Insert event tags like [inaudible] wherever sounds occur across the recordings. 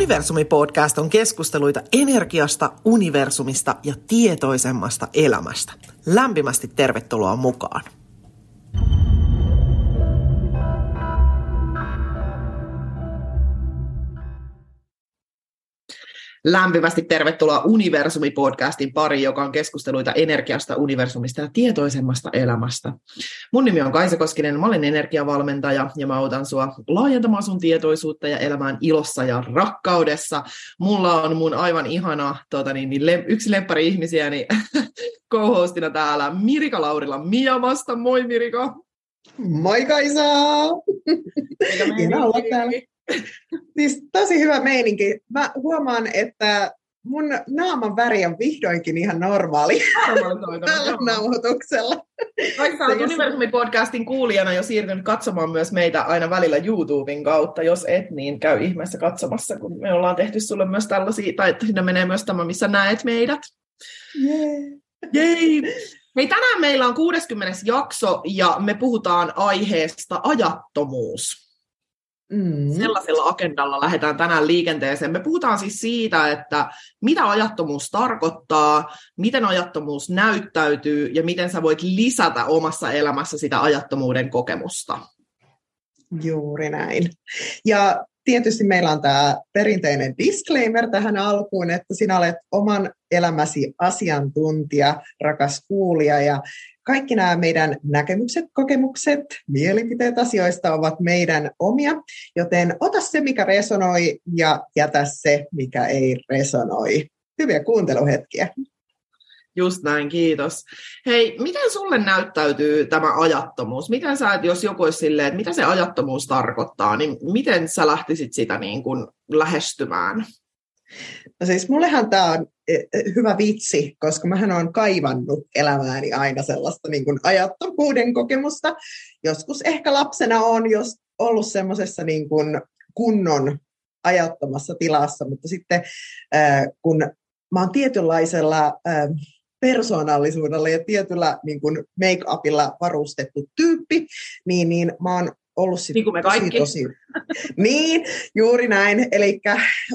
Universumi-podcast on keskusteluita energiasta, universumista ja tietoisemmasta elämästä. Lämpimästi tervetuloa mukaan. Lämpimästi tervetuloa Universumi-podcastin pari, joka on keskusteluita energiasta, universumista ja tietoisemmasta elämästä. Mun nimi on Kaisa Koskinen, mä olen energiavalmentaja ja mä autan sua laajentamaan sun tietoisuutta ja elämään ilossa ja rakkaudessa. Mulla on mun aivan ihana tota niin, niin le- yksi lemppari ihmisiäni [laughs] co-hostina täällä Mirika Laurila Miamasta. Moi Mirika! Moi Kaisa! Hienoa olla täällä. siis tosi hyvä meininki. Mä huomaan, että mun naaman väri on vihdoinkin ihan normaali tällä nauhoituksella. Vaikka olet Universumi-podcastin kuulijana jo siirtynyt katsomaan myös meitä aina välillä YouTuben kautta. Jos et, niin käy ihmeessä katsomassa, kun me ollaan tehty sulle myös tällaisia, tai että sinne menee myös tämä, missä näet meidät. Yeah. Jei! Hei, tänään meillä on 60. jakso ja me puhutaan aiheesta ajattomuus. Mm. Sellaisella agendalla lähdetään tänään liikenteeseen. Me puhutaan siis siitä, että mitä ajattomuus tarkoittaa, miten ajattomuus näyttäytyy ja miten sä voit lisätä omassa elämässä sitä ajattomuuden kokemusta. Juuri näin. Ja tietysti meillä on tämä perinteinen disclaimer tähän alkuun, että sinä olet oman elämäsi asiantuntija, rakas kuulija, ja kaikki nämä meidän näkemykset, kokemukset, mielipiteet asioista ovat meidän omia, joten ota se, mikä resonoi, ja jätä se, mikä ei resonoi. Hyviä kuunteluhetkiä. Just näin, kiitos. Hei, miten sulle näyttäytyy tämä ajattomuus? Miten sä, jos joku olisi silleen, että mitä se ajattomuus tarkoittaa, niin miten sä lähtisit sitä niin kuin lähestymään? No siis mullehan tämä on e, e, hyvä vitsi, koska mähän olen kaivannut elämääni aina sellaista niin kuin ajattomuuden kokemusta. Joskus ehkä lapsena on jos ollut semmoisessa niin kuin kunnon ajattomassa tilassa, mutta sitten kun mä oon tietynlaisella persoonallisuudella ja tietyllä niin kuin make-upilla varustettu tyyppi, niin, niin mä oon ollut sit niin kuin me kaikki. tosi, tosi [laughs] niin, juuri näin. Eli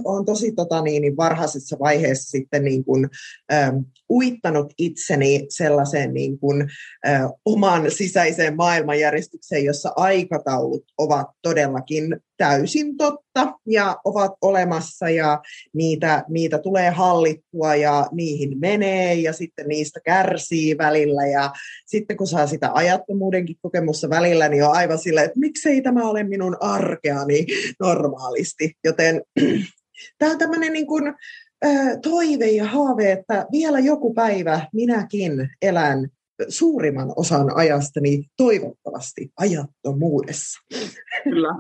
on tosi tota, niin, niin varhaisessa vaiheessa sitten niin kuin, ähm, uittanut itseni sellaiseen niin kuin, äh, oman sisäiseen maailmanjärjestykseen, jossa aikataulut ovat todellakin täysin totta ja ovat olemassa ja niitä, niitä tulee hallittua ja niihin menee ja sitten niistä kärsii välillä ja sitten kun saa sitä ajattomuudenkin kokemusta välillä, niin on aivan silleen, että miksei tämä ole minun arkeani normaalisti. Joten [clears throat] tämä on tämmöinen niin kuin, toive ja haave, että vielä joku päivä minäkin elän suurimman osan ajastani toivottavasti ajattomuudessa. Kyllä.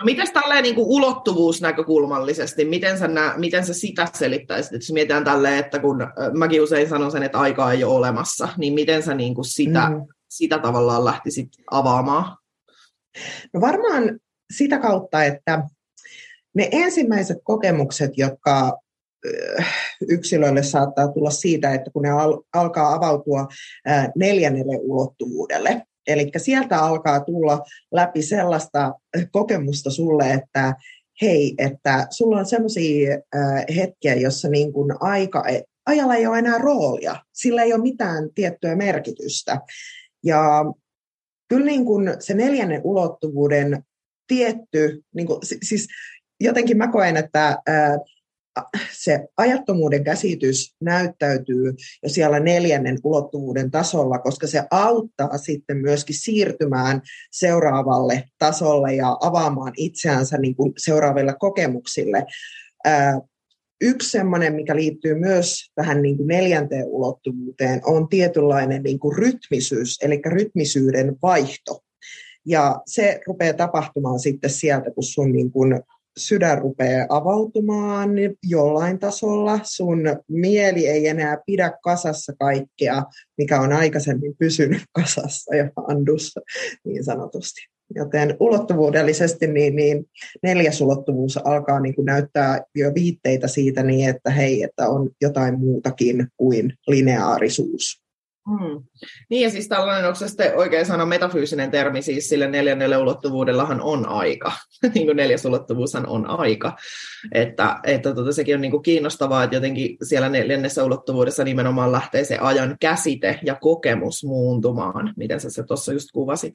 No mitäs tälleen niin kuin ulottuvuusnäkökulmallisesti, miten sä, nä, miten sä sitä selittäisit? Jos mietitään tälleen, että kun mäkin usein sanon sen, että aikaa ei ole olemassa, niin miten sä niin kuin sitä, mm. sitä tavallaan lähtisit avaamaan? No varmaan sitä kautta, että ne ensimmäiset kokemukset, jotka yksilölle saattaa tulla siitä, että kun ne al- alkaa avautua ää, neljännelle ulottuvuudelle. Eli sieltä alkaa tulla läpi sellaista kokemusta sulle, että hei, että sulla on sellaisia hetkiä, jossa niin kuin aika, ajalla ei ole enää roolia, sillä ei ole mitään tiettyä merkitystä. Ja kyllä niin kuin se neljännen ulottuvuuden tietty, niin kuin, siis jotenkin mä koen, että se ajattomuuden käsitys näyttäytyy jo siellä neljännen ulottuvuuden tasolla, koska se auttaa sitten myöskin siirtymään seuraavalle tasolle ja avaamaan itseänsä niin kuin seuraaville kokemuksille. Yksi sellainen, mikä liittyy myös tähän niin kuin neljänteen ulottuvuuteen, on tietynlainen niin kuin rytmisyys, eli rytmisyyden vaihto. Ja se rupeaa tapahtumaan sitten sieltä, kun sun niin kuin sydän rupeaa avautumaan jollain tasolla. Sun mieli ei enää pidä kasassa kaikkea, mikä on aikaisemmin pysynyt [laughs] kasassa ja andussa niin sanotusti. Joten ulottuvuudellisesti niin, niin neljäs ulottuvuus alkaa niin kuin näyttää jo viitteitä siitä niin, että hei, että on jotain muutakin kuin lineaarisuus. Hmm. Niin ja siis tällainen, onko se sitten oikein sana metafyysinen termi, siis sille neljännelle ulottuvuudellahan on aika. [laughs] niin kuin neljäs ulottuvuushan on aika. Että, että tota, sekin on niin kuin kiinnostavaa, että jotenkin siellä neljännessä ulottuvuudessa nimenomaan lähtee se ajan käsite ja kokemus muuntumaan, miten sä se tuossa just kuvasit.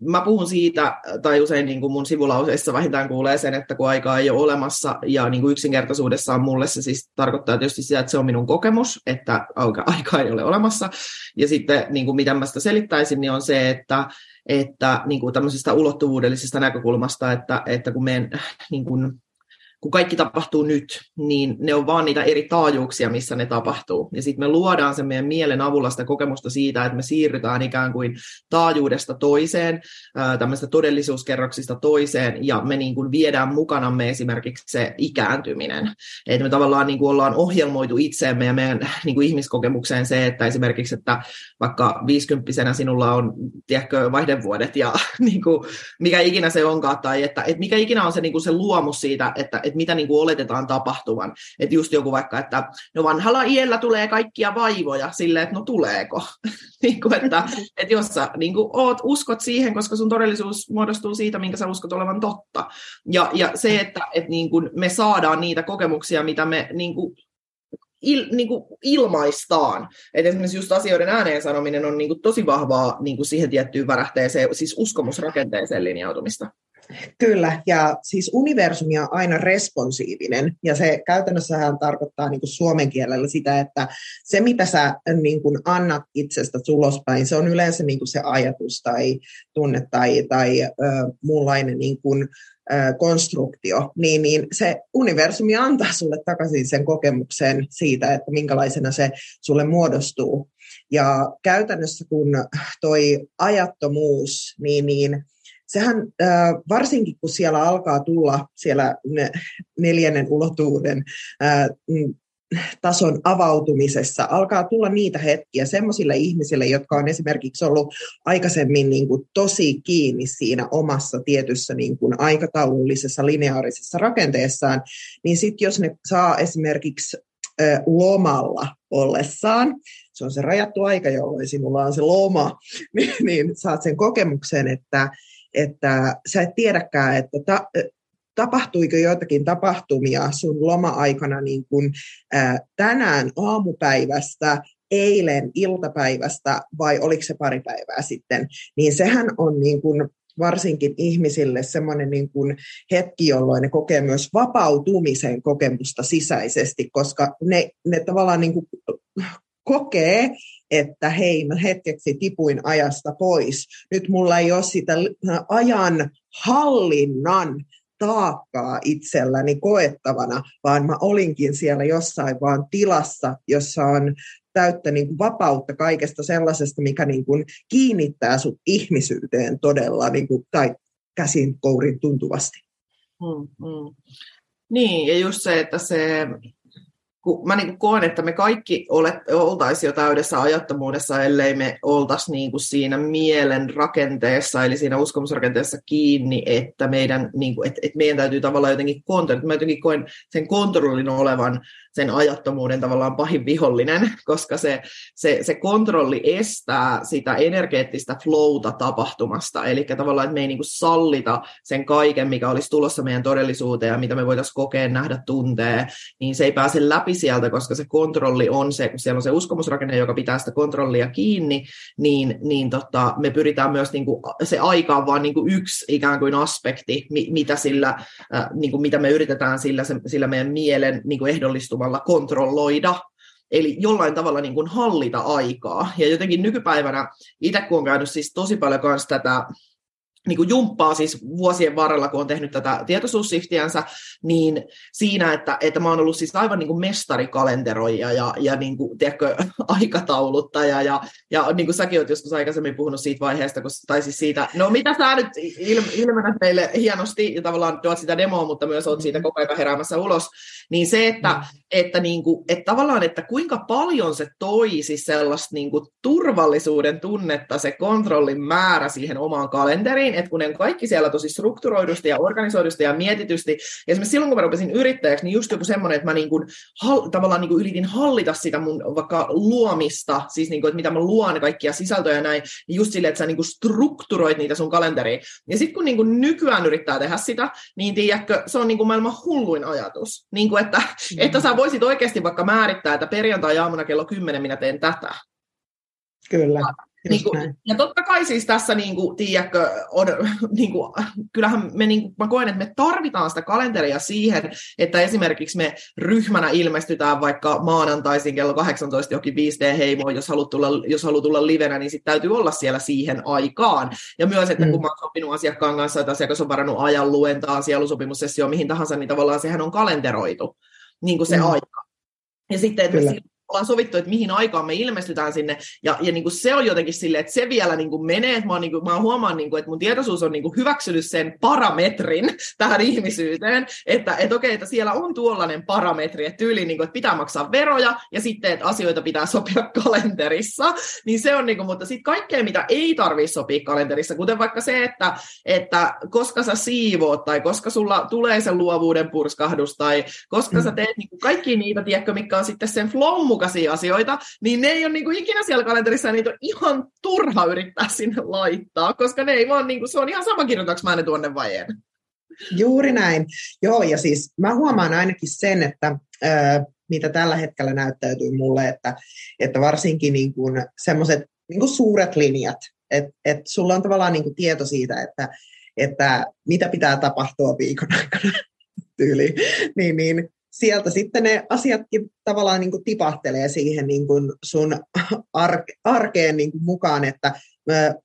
Mä puhun siitä, tai usein niin kuin mun sivulauseissa vähintään kuulee sen, että kun aikaa ei ole olemassa, ja niin kuin yksinkertaisuudessaan mulle se siis tarkoittaa tietysti sitä, että se on minun kokemus, että [laughs] aikaa ei ole olemassa. Ja sitten niin kuin miten mä sitä selittäisin, niin on se, että, että niin kuin tämmöisestä ulottuvuudellisesta näkökulmasta, että, että kun meidän niin kuin, kun kaikki tapahtuu nyt, niin ne on vaan niitä eri taajuuksia, missä ne tapahtuu. Ja sitten me luodaan sen meidän mielen avulla sitä kokemusta siitä, että me siirrytään ikään kuin taajuudesta toiseen, tämmöistä todellisuuskerroksista toiseen, ja me niin kuin viedään mukanamme esimerkiksi se ikääntyminen. Että me tavallaan niin kuin ollaan ohjelmoitu itseemme ja meidän niin kuin ihmiskokemukseen se, että esimerkiksi, että vaikka 50 sinulla on, tiedätkö, vaihdevuodet ja [laughs] niin kuin, mikä ikinä se onkaan, tai että, että mikä ikinä on se, niin kuin se luomus siitä, että, että mitä niin kuin oletetaan tapahtuvan. Että just joku vaikka, että no vanhalla iällä tulee kaikkia vaivoja silleen, että no tuleeko. [laughs] niin kuin, että, että jos sä niin kuin oot, uskot siihen, koska sun todellisuus muodostuu siitä, minkä sä uskot olevan totta. Ja, ja se, että, että niin kuin me saadaan niitä kokemuksia, mitä me niin kuin il, niin kuin ilmaistaan. Et esimerkiksi just asioiden ääneen sanominen on niin kuin tosi vahvaa niin kuin siihen tiettyyn värähteeseen, siis uskomusrakenteeseen linjautumista. Kyllä, ja siis universumi on aina responsiivinen, ja se käytännössähän tarkoittaa niin kuin suomen kielellä sitä, että se mitä sä niin kuin annat itsestä ulospäin, se on yleensä niin kuin se ajatus tai tunne tai, tai ö, muunlainen niin kuin, ö, konstruktio, niin, niin se universumi antaa sulle takaisin sen kokemuksen siitä, että minkälaisena se sulle muodostuu. Ja käytännössä kun toi ajattomuus, niin, niin sehän varsinkin kun siellä alkaa tulla siellä neljännen ulottuvuuden mm, tason avautumisessa alkaa tulla niitä hetkiä semmoisille ihmisille, jotka on esimerkiksi ollut aikaisemmin niin kuin tosi kiinni siinä omassa tietyssä niin kuin aikataulullisessa lineaarisessa rakenteessaan, niin sitten jos ne saa esimerkiksi lomalla ollessaan, se on se rajattu aika, jolloin sinulla on se loma, niin, [laughs] niin saat sen kokemuksen, että että sä et tiedäkään, että ta, tapahtuiko joitakin tapahtumia sun loma-aikana niin kuin, ää, tänään aamupäivästä, eilen iltapäivästä vai oliko se pari päivää sitten, niin sehän on niin kuin varsinkin ihmisille semmoinen niin kuin hetki, jolloin ne kokee myös vapautumisen kokemusta sisäisesti, koska ne, ne tavallaan niin kuin kokee, että hei, mä hetkeksi tipuin ajasta pois. Nyt mulla ei ole sitä ajan hallinnan taakkaa itselläni koettavana, vaan mä olinkin siellä jossain vaan tilassa, jossa on täyttä niin kuin vapautta kaikesta sellaisesta, mikä niin kuin kiinnittää sut ihmisyyteen todella niin kuin, tai käsin kourin tuntuvasti. Hmm, hmm. Niin, ja just se, että se kun mä niin koen, että me kaikki oltaisiin jo täydessä ajattomuudessa, ellei me oltaisi niin kuin siinä mielen rakenteessa, eli siinä uskomusrakenteessa kiinni, että meidän, niin kuin, että, että meidän täytyy tavallaan jotenkin kontrolloida. Mä jotenkin koen sen kontrollin olevan sen ajattomuuden tavallaan pahin vihollinen, [laughs] koska se, se, se kontrolli estää sitä energeettistä flowta tapahtumasta. Eli tavallaan, että me ei niin kuin sallita sen kaiken, mikä olisi tulossa meidän todellisuuteen ja mitä me voitaisiin kokea, nähdä, tuntea, niin se ei pääse läpi sieltä, koska se kontrolli on se, kun siellä on se uskomusrakenne, joka pitää sitä kontrollia kiinni, niin, niin tota, me pyritään myös niin kuin, se aika on vaan niin kuin yksi ikään kuin aspekti, mitä, sillä, äh, niin kuin, mitä me yritetään sillä, sillä meidän mielen niin kuin ehdollistumalla kontrolloida Eli jollain tavalla niin kuin hallita aikaa. Ja jotenkin nykypäivänä, itse kun on käynyt siis tosi paljon kanssa tätä niin kuin jumppaa siis vuosien varrella, kun on tehnyt tätä tietoisuussiftiänsä, niin siinä, että, että mä oon ollut siis aivan niin kuin mestarikalenteroija ja, ja niin kuin, tiedätkö, [laughs] aikatauluttaja ja, ja niin kuin säkin oot joskus aikaisemmin puhunut siitä vaiheesta, kun, tai siis siitä, no mitä sä nyt il, ilmenät meille hienosti ja tavallaan tuot sitä demoa, mutta myös oot siitä koko ajan heräämässä ulos, niin se, että, mm. että, niin kuin, että tavallaan, että kuinka paljon se toisi sellaista niin kuin turvallisuuden tunnetta, se kontrollin määrä siihen omaan kalenteriin, näin, että kun ne kaikki siellä tosi strukturoidusti ja organisoidusti ja mietitysti, esimerkiksi silloin kun mä rupesin yrittäjäksi, niin just joku semmoinen, että mä niin kuin, hal, tavallaan niin kuin yritin hallita sitä mun vaikka luomista, siis niin kuin, että mitä mä luon kaikkia sisältöjä ja näin, ja just silleen, että sä niin kuin strukturoit niitä sun kalenteriin. Ja sitten kun niin kuin nykyään yrittää tehdä sitä, niin tiedätkö, se on niin kuin maailman hulluin ajatus. Niin kuin, että, mm. että sä voisit oikeasti vaikka määrittää, että perjantai-aamuna kello 10 minä teen tätä. Kyllä. Niin kuin, ja totta kai siis tässä, niin kuin, tiedätkö, on, [laughs] niin kuin, kyllähän me, niin kuin, mä koen, että me tarvitaan sitä kalenteria siihen, että esimerkiksi me ryhmänä ilmestytään vaikka maanantaisin kello 18 jokin 5D heimoon, jos haluat tulla, jos haluat tulla livenä, niin sitten täytyy olla siellä siihen aikaan. Ja myös, että mm. kun mä oon sopinut asiakkaan kanssa, että asiakas on varannut ajan luentaa, sielusopimussessio, mihin tahansa, niin tavallaan sehän on kalenteroitu, niin kuin se mm. aika. Ja sitten, että Kyllä. me ollaan sovittu, että mihin aikaan me ilmestytään sinne, ja, ja niin kuin se on jotenkin silleen, että se vielä niin kuin menee, että mä, niin kuin, mä huomaan, niin kuin, että mun tietoisuus on niin kuin hyväksynyt sen parametrin [laughs] tähän ihmisyyteen, että et okei, että siellä on tuollainen parametri, että tyyli, niin kuin, että pitää maksaa veroja, ja sitten, että asioita pitää sopia [laughs] kalenterissa, niin se on, niin kuin, mutta sitten kaikkea, mitä ei tarvitse sopia kalenterissa, kuten vaikka se, että, että koska sä siivoot, tai koska sulla tulee se luovuuden purskahdus, tai koska mm. sä teet niin kuin kaikki niitä, tiedätkö, mikä on sitten sen flow mukaisia asioita, niin ne ei ole niin kuin ikinä siellä kalenterissa, ja niitä on ihan turha yrittää sinne laittaa, koska ne ei vaan, niin kuin, se on ihan sama kirjoitaks mä ne tuonne vai en. Juuri näin. Joo, ja siis mä huomaan ainakin sen, että äh, mitä tällä hetkellä näyttäytyy mulle, että, että varsinkin niin kuin semmoiset niin kuin suuret linjat, että et sulla on tavallaan niin kuin tieto siitä, että, että mitä pitää tapahtua viikon aikana tyyliin, niin, niin sieltä sitten ne asiatkin tavallaan niin kuin tipahtelee siihen niin kuin sun arke, arkeen niin kuin mukaan, että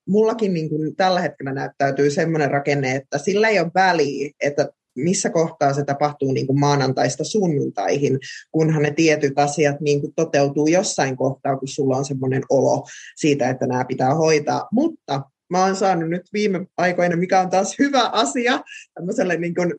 mullakin niin kuin tällä hetkellä näyttäytyy semmoinen rakenne, että sillä ei ole väliä, että missä kohtaa se tapahtuu niin kuin maanantaista sunnuntaihin, kunhan ne tietyt asiat niin kuin toteutuu jossain kohtaa, kun sulla on semmoinen olo siitä, että nämä pitää hoitaa. Mutta mä oon saanut nyt viime aikoina, mikä on taas hyvä asia, tämmöiselle niin kuin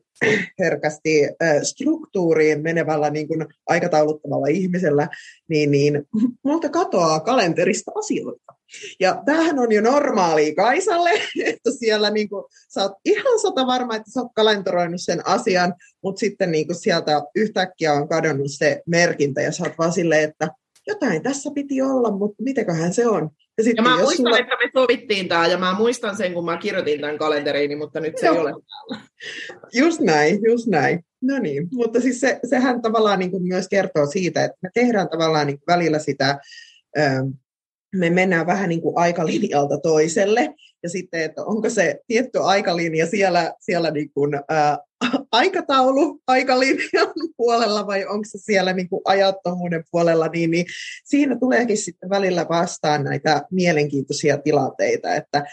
herkästi struktuuriin menevällä niin kuin aikatauluttamalla ihmisellä, niin, niin multa katoaa kalenterista asioita. Ja tämähän on jo normaali Kaisalle, [laughs] että siellä niin kuin, sä oot ihan sata varma, että sä oot kalenteroinut sen asian, mutta sitten niin kuin sieltä yhtäkkiä on kadonnut se merkintä ja sä oot vaan silleen, että jotain tässä piti olla, mutta mitäköhän se on. Ja, ja mä muistan, sulla... että me sovittiin tämä, ja mä muistan sen, kun mä kirjoitin tämän kalenteriini, mutta nyt se Joo. ei ole täällä. Just näin, just näin. No niin, mutta siis se, sehän tavallaan niin kuin myös kertoo siitä, että me tehdään tavallaan niin välillä sitä, ähm, me mennään vähän niin kuin aikalinjalta toiselle, ja sitten, että onko se tietty aikalinja siellä, siellä niin kuin, ää, aikataulu aikalinjan puolella vai onko se siellä niin kuin ajattomuuden puolella, niin, niin siinä tuleekin sitten välillä vastaan näitä mielenkiintoisia tilanteita, että,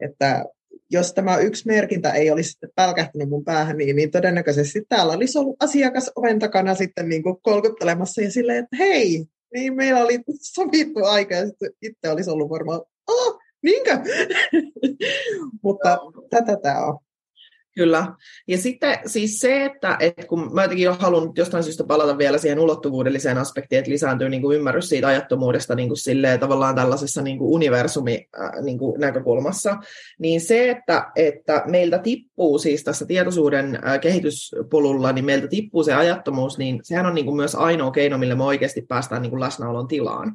että jos tämä yksi merkintä ei olisi sitten pälkähtynyt mun päähän, niin, niin todennäköisesti täällä olisi ollut asiakas oven takana sitten niin kuin kolkuttelemassa ja silleen, että hei, niin meillä oli sovittu aika ja sitten itse olisi ollut varmaan, oh, niinkö? [laughs] Mutta tätä tämä on. Kyllä. Ja sitten siis se, että, että kun mä jotenkin olen halunnut jostain syystä palata vielä siihen ulottuvuudelliseen aspektiin, että lisääntyy niin kuin ymmärrys siitä ajattomuudesta niin kuin silleen, tavallaan tällaisessa niin kuin universumi äh, niin kuin näkökulmassa, niin se, että, että meiltä tippuu siis tässä tietoisuuden äh, kehityspolulla, niin meiltä tippuu se ajattomuus, niin sehän on niin kuin myös ainoa keino, millä me oikeasti päästään niin kuin läsnäolon tilaan.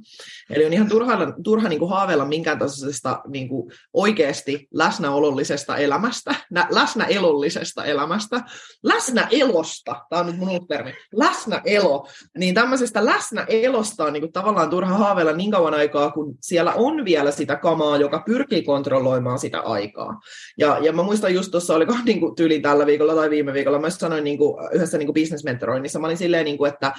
Eli on ihan turha, turha niin kuin haaveilla minkään tasoisesta niin kuin oikeasti läsnäolollisesta elämästä, läsnäelo elollisesta elämästä, läsnäelosta, tämä on nyt mun uusi termi, läsnäelo, niin tämmöisestä läsnäelosta on niin kuin tavallaan turha haaveilla niin kauan aikaa, kun siellä on vielä sitä kamaa, joka pyrkii kontrolloimaan sitä aikaa. Ja, ja mä muistan just tuossa, oliko [laughs] niin kuin tyyliin tällä viikolla tai viime viikolla, mä sanoin niin kuin yhdessä niin kuin business-mentoroinnissa, mä olin silleen, niin kuin, että,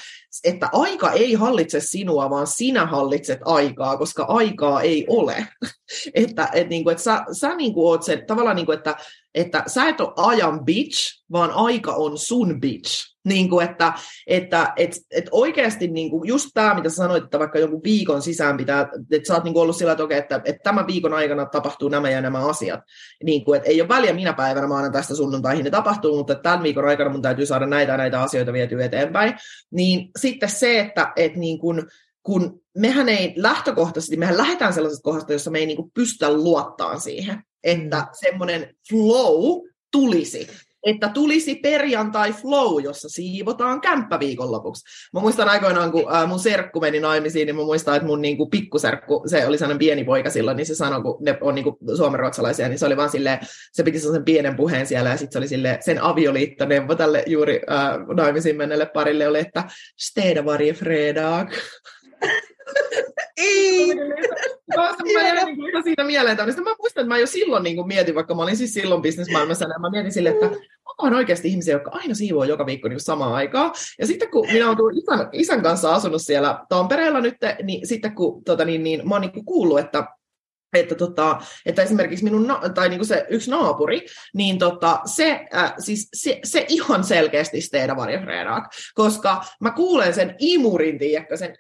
että aika ei hallitse sinua, vaan sinä hallitset aikaa, koska aikaa ei ole. [laughs] [laughs] että, et, niin kuin, että sä, sä niin kuin oot se, tavallaan niin kuin, että että sä et ole ajan bitch, vaan aika on sun bitch. Kuin, että, että et, et oikeasti niin kuin just tämä, mitä sä sanoit, että vaikka jonkun viikon sisään pitää, että sä oot niin kuin ollut sillä, että, että, että tämän viikon aikana tapahtuu nämä ja nämä asiat. Niin kuin, että ei ole väliä minä päivänä maanantaista sunnuntaihin ne tapahtuu, mutta tämän viikon aikana mun täytyy saada näitä näitä asioita vietyä eteenpäin. Niin sitten se, että, että niin kuin, kun mehän ei lähtökohtaisesti, mehän lähdetään sellaisesta kohdasta, jossa me ei niin kuin pystytä luottaa siihen. että mm. semmoinen flow tulisi että tulisi perjantai flow, jossa siivotaan kämppä viikonlopuksi. Mä muistan aikoinaan, kun äh, mun serkku meni naimisiin, niin mä muistan, että mun niin kuin, pikkuserkku, se oli sellainen pieni poika silloin, niin se sanoi, kun ne on niin suomenruotsalaisia, niin se oli vaan silleen, se piti sellaisen pienen puheen siellä, ja sitten se oli silleen, sen avioliittoneuvo tälle juuri äh, naimisiin menneelle parille oli, että steda varje fredag. [laughs] Ei! mä jäin niin siitä mieleen. Mä muistan, että mä jo silloin niin kuin mietin, vaikka mä olin siis silloin bisnesmaailmassa, niin mä mietin sille, että on oikeasti ihmisiä, jotka aina siivoo joka viikko niin samaan aikaan. Ja sitten kun minä olen isän, isän kanssa asunut siellä Tampereella nyt, niin sitten kun tota, niin, niin, mä oon niin kuullut, että että, tota, että esimerkiksi minun, na- tai niinku se yksi naapuri, niin tota, se, äh, siis se, se, ihan selkeästi steeda varje koska mä kuulen sen imurin, tiedätkö, sen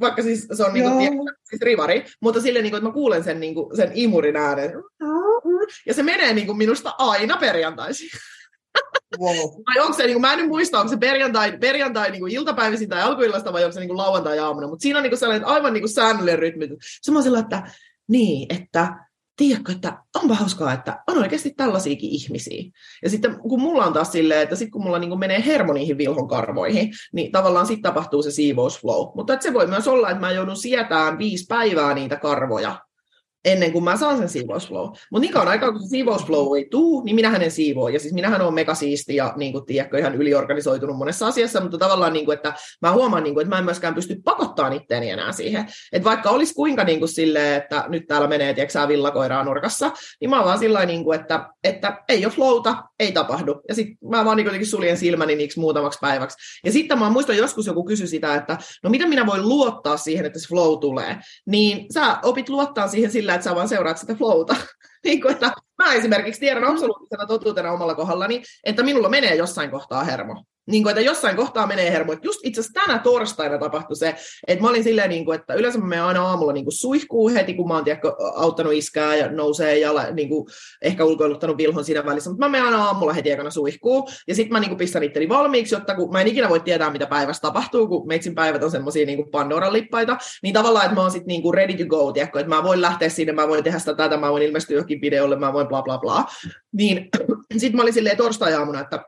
vaikka siis se on niinku, tiedätkö, siis rivari, mutta silleen, niinku, että mä kuulen sen, niinku, sen imurin äänen. Ja se menee niinku, minusta aina perjantaisin. Wow. [laughs] vai onko se, niin kuin, mä en nyt muista, onko se perjantai, perjantai niin kuin iltapäivisin tai alkuillasta vai onko se niin lauantai-aamuna, mutta siinä on niin kuin sellainen aivan niin kuin säännöllinen rytmi. Semmoisella, että niin, että tiedätkö, että onpa hauskaa, että on oikeasti tällaisiakin ihmisiä. Ja sitten kun mulla on taas silleen, että sitten kun mulla niin menee hermo niihin vilhon karvoihin, niin tavallaan sitten tapahtuu se siivousflow. Mutta se voi myös olla, että mä joudun sietään viisi päivää niitä karvoja ennen kuin mä saan sen siivousflow. Mutta niin kauan aikaa, kun siivousflow ei tuu, niin minähän en siivoo. Ja siis minähän olen mega siisti ja niin kuin, tiedätkö, ihan yliorganisoitunut monessa asiassa, mutta tavallaan, niin kuin, että mä huomaan, niin kuin, että mä en myöskään pysty pakottamaan itteeni enää siihen. Että vaikka olisi kuinka niin kuin, silleen, että nyt täällä menee, tiedätkö, villakoiraa nurkassa, niin mä oon vaan sillä niin kuin, että, että ei ole flowta, ei tapahdu. Ja sitten mä vaan niin kuin, suljen silmäni niiksi muutamaksi päiväksi. Ja sitten mä muistan joskus joku kysyi sitä, että no miten minä voin luottaa siihen, että se flow tulee. Niin sä opit luottaa siihen sillä, että sä vaan seuraat sitä flowta. [laughs] niin kuin, että mä esimerkiksi tiedän absoluuttisena totuutena omalla kohdallani, että minulla menee jossain kohtaa hermo niin kuin, että jossain kohtaa menee hermo. Just itse asiassa tänä torstaina tapahtui se, että mä olin silleen, niin kuin, että yleensä mä menen aina aamulla niin kuin suihkuu heti, kun mä oon tiedätkö, auttanut iskää ja nousee ja niin kuin, ehkä ulkoiluttanut vilhon siinä välissä. Mutta mä menen aina aamulla heti ekana suihkuu ja sitten mä niin kuin, pistän itteni valmiiksi, jotta kun mä en ikinä voi tietää, mitä päivässä tapahtuu, kun meitsin päivät on semmoisia niin Pandoran lippaita, niin tavallaan, että mä oon sitten niin kuin ready to go, tiedätkö, että mä voin lähteä sinne, mä voin tehdä sitä tätä, mä voin ilmestyä johonkin videolle, mä voin bla bla bla. Niin [clears throat] sitten mä olin silleen torstai-aamuna, että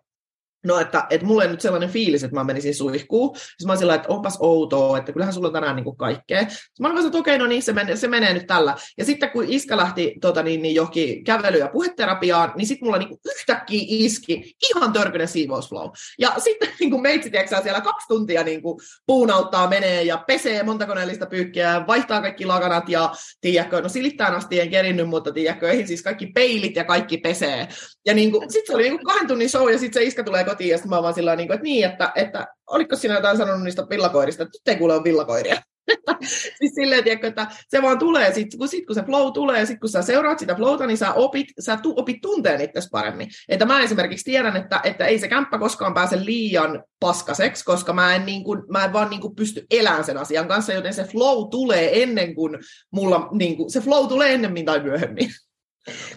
No, että, että mulla ei nyt sellainen fiilis, että mä menisin suihkuun. Sitten mä olin sillä, että onpas outoa, että kyllähän sulla on tänään niin kuin kaikkea. Sitten mä olin että okei, okay, no niin, se menee, se menee nyt tällä. Ja sitten kun Iska lähti tota, niin, niin johonkin kävely- ja puheterapiaan, niin sitten mulla niin kuin yhtäkkiä iski ihan törkyinen siivousflow. Ja sitten [laughs] niin kuin meitsi, tiedätkö, siellä kaksi tuntia niin kuin puunauttaa menee ja pesee monta koneellista pyykkiä vaihtaa kaikki lakanat ja tiedätkö, no silittään asti en kerinnyt, mutta tiedätkö, ei siis kaikki peilit ja kaikki pesee. Ja niin kuin, sitten se oli niin kuin kahden tunnin show ja sitten se Iska tulee kotiin ja sitten mä vaan sillä niin kuin, että niin, että, että oliko sinä jotain sanonut niistä villakoirista, että nyt ei kuule ole villakoiria. [laughs] siis silleen, tiedätkö, että se vaan tulee, sit, kun, sit, kun se flow tulee, ja sitten kun sä seuraat sitä flowta, niin sä opit, sä tu, opit tunteen itsesi paremmin. Että mä esimerkiksi tiedän, että, että ei se kämppä koskaan pääse liian paskaseksi, koska mä en, niin kuin, mä en vaan niin kuin pysty elämään sen asian kanssa, joten se flow tulee ennen kuin mulla, niin kuin, se flow tulee ennemmin tai myöhemmin.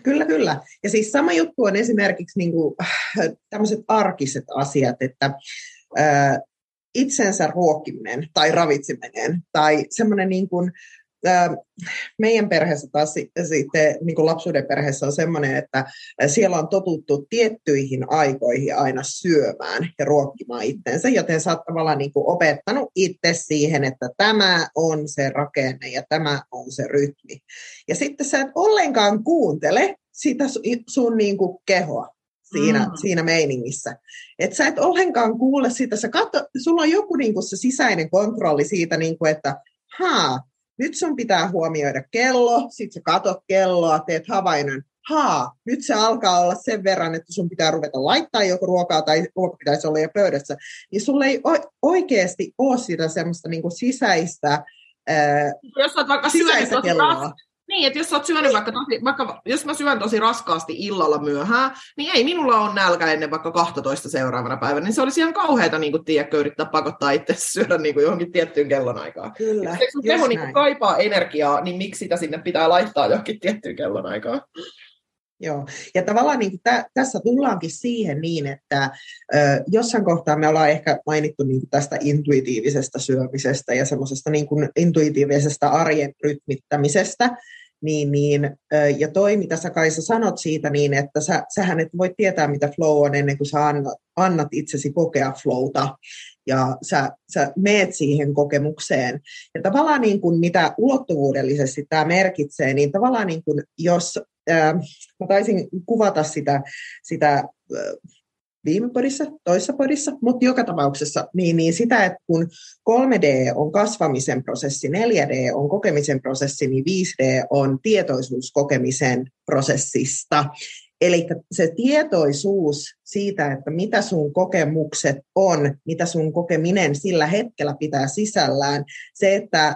Kyllä, kyllä. Ja siis sama juttu on esimerkiksi niin kuin, äh, tämmöiset arkiset asiat, että ää, äh, itsensä ruokkiminen tai ravitseminen tai semmoinen niin kuin, meidän perheessä taas sitten niin kuin lapsuuden perheessä on semmoinen, että siellä on totuttu tiettyihin aikoihin aina syömään ja ruokkimaan itsensä, joten sä oot tavallaan niin opettanut itse siihen, että tämä on se rakenne ja tämä on se rytmi. Ja sitten sä et ollenkaan kuuntele sitä sun niin kuin kehoa siinä, mm. siinä meiningissä. Että sä et ollenkaan kuule sitä, sä katso, sulla on joku niin kuin se sisäinen kontrolli siitä, niin kuin, että haa, nyt sun pitää huomioida kello, sit sä katot kelloa, teet havainnon, haa, nyt se alkaa olla sen verran, että sun pitää ruveta laittaa joku ruokaa tai ruoka pitäisi olla jo pöydässä, niin sulla ei oikeasti ole sitä semmoista niin sisäistä, ää, Jos olet vaikka sisäistä kelloa. Niin, että jos sä oot syönyt vaikka, tosi, vaikka, jos mä syön tosi raskaasti illalla myöhään, niin ei minulla ole nälkä ennen vaikka 12 seuraavana päivänä, niin se olisi ihan kauheata, niin kuin, tiedätkö, yrittää pakottaa itse [laughs] syödä niin kuin johonkin tiettyyn kellonaikaan. Kyllä, Jos sun keho niin kaipaa energiaa, niin miksi sitä sinne pitää laittaa johonkin tiettyyn kellonaikaan? Joo, ja tavallaan niin tä, tässä tullaankin siihen niin, että ö, jossain kohtaa me ollaan ehkä mainittu niin tästä intuitiivisesta syömisestä ja semmoisesta niin intuitiivisesta arjen rytmittämisestä, niin, niin, ja toi, mitä sä Kaisa sanot siitä, niin että sä, sähän et voi tietää, mitä flow on ennen kuin sä annat, annat itsesi kokea flowta, ja sä, sä meet siihen kokemukseen. Ja tavallaan niin kuin mitä ulottuvuudellisesti tämä merkitsee, niin tavallaan niin kuin jos, ää, mä taisin kuvata sitä, sitä ää, viime podissa, toisessa podissa, mutta joka tapauksessa niin, niin sitä, että kun 3D on kasvamisen prosessi, 4D on kokemisen prosessi, niin 5D on tietoisuuskokemisen prosessista. Eli se tietoisuus siitä, että mitä sun kokemukset on, mitä sun kokeminen sillä hetkellä pitää sisällään, se, että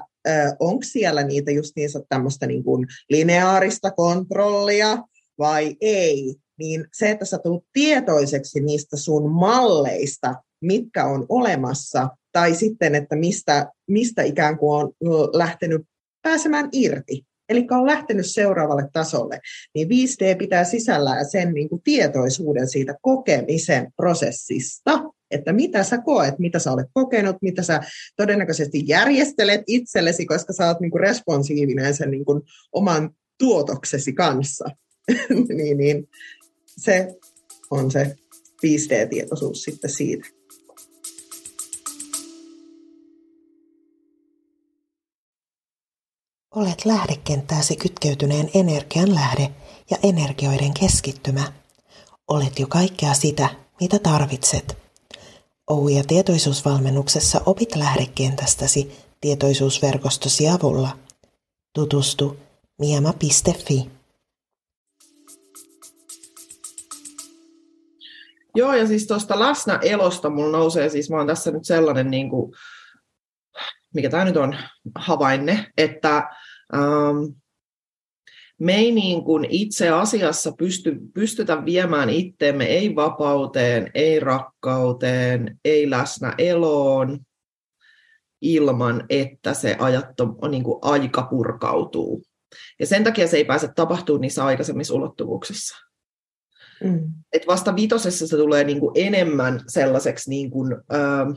onko siellä niitä just niin tämmöistä niin kuin lineaarista kontrollia vai ei, niin se, että sä tulet tietoiseksi niistä sun malleista, mitkä on olemassa, tai sitten, että mistä, mistä ikään kuin on lähtenyt pääsemään irti, eli on lähtenyt seuraavalle tasolle, niin 5D pitää sisällään sen niin kuin tietoisuuden siitä kokemisen prosessista, että mitä sä koet, mitä sä olet kokenut, mitä sä todennäköisesti järjestelet itsellesi, koska sä oot niin kuin responsiivinen sen niin kuin oman tuotoksesi kanssa. [laughs] niin, niin, se on se 5D-tietoisuus sitten siitä. Olet lähdekenttääsi kytkeytyneen energian lähde ja energioiden keskittymä. Olet jo kaikkea sitä, mitä tarvitset. OU- ja tietoisuusvalmennuksessa opit lähdekentästäsi tietoisuusverkostosi avulla. Tutustu miema.fi. Joo, ja siis tuosta läsnäelosta mulla nousee, siis mä oon tässä nyt sellainen, niin kuin, mikä tämä nyt on, havainne, että ähm, me ei niin kuin itse asiassa pysty, pystytä viemään itteemme ei vapauteen, ei rakkauteen, ei läsnäeloon ilman, että se ajatto, niin kuin aika purkautuu. Ja sen takia se ei pääse tapahtumaan niissä aikaisemmissa ulottuvuuksissa. Mm. Et vasta vitosessa se tulee niin kuin enemmän sellaiseksi niin kuin, äh,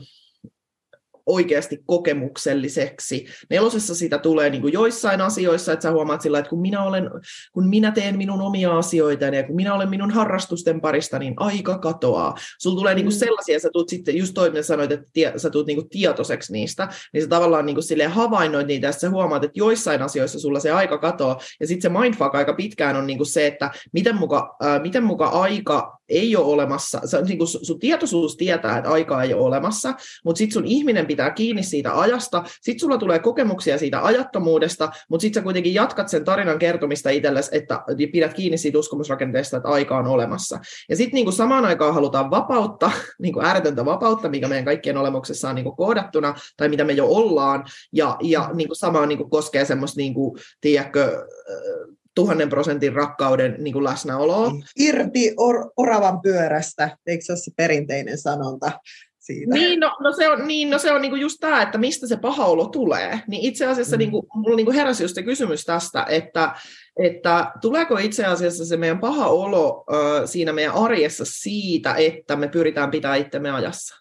oikeasti kokemukselliseksi. Nelosessa sitä tulee niin kuin joissain asioissa, että sä huomaat sillä, että kun minä, olen, kun minä teen minun omia asioita ja kun minä olen minun harrastusten parista, niin aika katoaa. Sulla tulee niin kuin mm. sellaisia, sä tulet sitten, just toinen sanoit, että tie, sä tulet niin kuin tietoiseksi niistä, niin sä tavallaan niin kuin havainnoit niitä ja sä huomaat, että joissain asioissa sulla se aika katoaa. Ja sitten se mindfuck aika pitkään on niin kuin se, että miten muka, äh, miten muka aika ei ole olemassa, se, niin kuin sun tietoisuus tietää, että aikaa ei ole olemassa, mutta sitten sun ihminen pitää kiinni siitä ajasta, sitten sulla tulee kokemuksia siitä ajattomuudesta, mutta sitten sä kuitenkin jatkat sen tarinan kertomista itsellesi, että pidät kiinni siitä uskomusrakenteesta, että aika on olemassa. Ja sitten niin samaan aikaan halutaan vapautta, [laughs] niin kuin ääretöntä vapautta, mikä meidän kaikkien olemuksessa on niin kuin koodattuna, tai mitä me jo ollaan, ja, ja niin kuin samaan niin kuin koskee semmoista, niin kuin, tiedätkö, tuhannen prosentin rakkauden niin kuin läsnäoloa. Irti or, oravan pyörästä, eikö se ole se perinteinen sanonta? Siitä. Niin, no, no se on, niin, no se on niinku just tämä, että mistä se paha olo tulee. Niin itse asiassa mm. niinku, mulla niinku heräsi just se kysymys tästä, että, että tuleeko itse asiassa se meidän paha olo ö, siinä meidän arjessa siitä, että me pyritään pitää itsemme ajassa?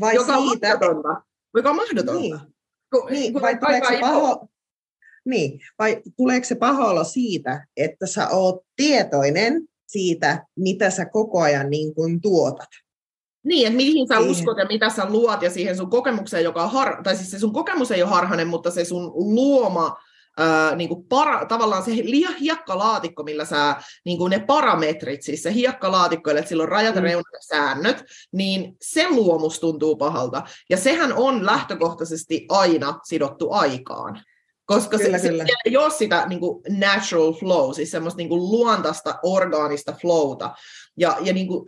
Vai Joka siitä? On mahdotonta. Joka on mahdotonta. Niin. Kun, niin, kun vai tuleeko se paha, niin, vai tuleeko se paha olo siitä, että sä oot tietoinen siitä, mitä sä koko ajan niin kuin tuotat? Niin, että mihin sä siihen. uskot ja mitä sä luot ja siihen sun kokemukseen, joka on har... tai siis se sun kokemus ei ole harhainen, mutta se sun luoma Ää, niin kuin para, tavallaan se hiekkalaatikko, millä sä, niin kuin ne parametrit, siis se hiekkalaatikko, että sillä on rajat, mm. reunat ja säännöt, niin se luomus tuntuu pahalta. Ja sehän on lähtökohtaisesti aina sidottu aikaan. Koska kyllä, se, kyllä. se ei ole sitä niin kuin natural flow, siis semmoista niin kuin luontaista, orgaanista flowta. Ja, ja niin kuin,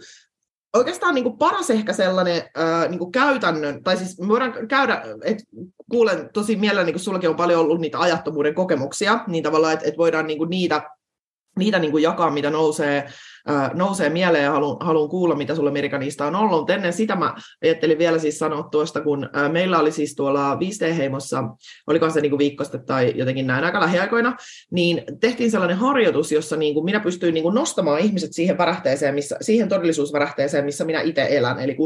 oikeastaan niin kuin paras ehkä sellainen äh, niin kuin käytännön, tai siis me voidaan käydä, että kuulen tosi mielelläni, kun sullakin on paljon ollut niitä ajattomuuden kokemuksia, niin tavallaan, että, että voidaan niin kuin niitä, niitä niin kuin jakaa, mitä nousee nousee mieleen ja haluan, haluan kuulla, mitä sulle Mirika niistä on ollut. Ennen sitä mä ajattelin vielä siis sanoa tuosta, kun meillä oli siis tuolla 5D-heimossa, oliko se niin viikkosta tai jotenkin näin aika lähiaikoina, niin tehtiin sellainen harjoitus, jossa niin kuin minä pystyin niin kuin nostamaan ihmiset siihen värähteeseen, missä, siihen todellisuusvärähteeseen, missä minä itse elän, eli 6.2.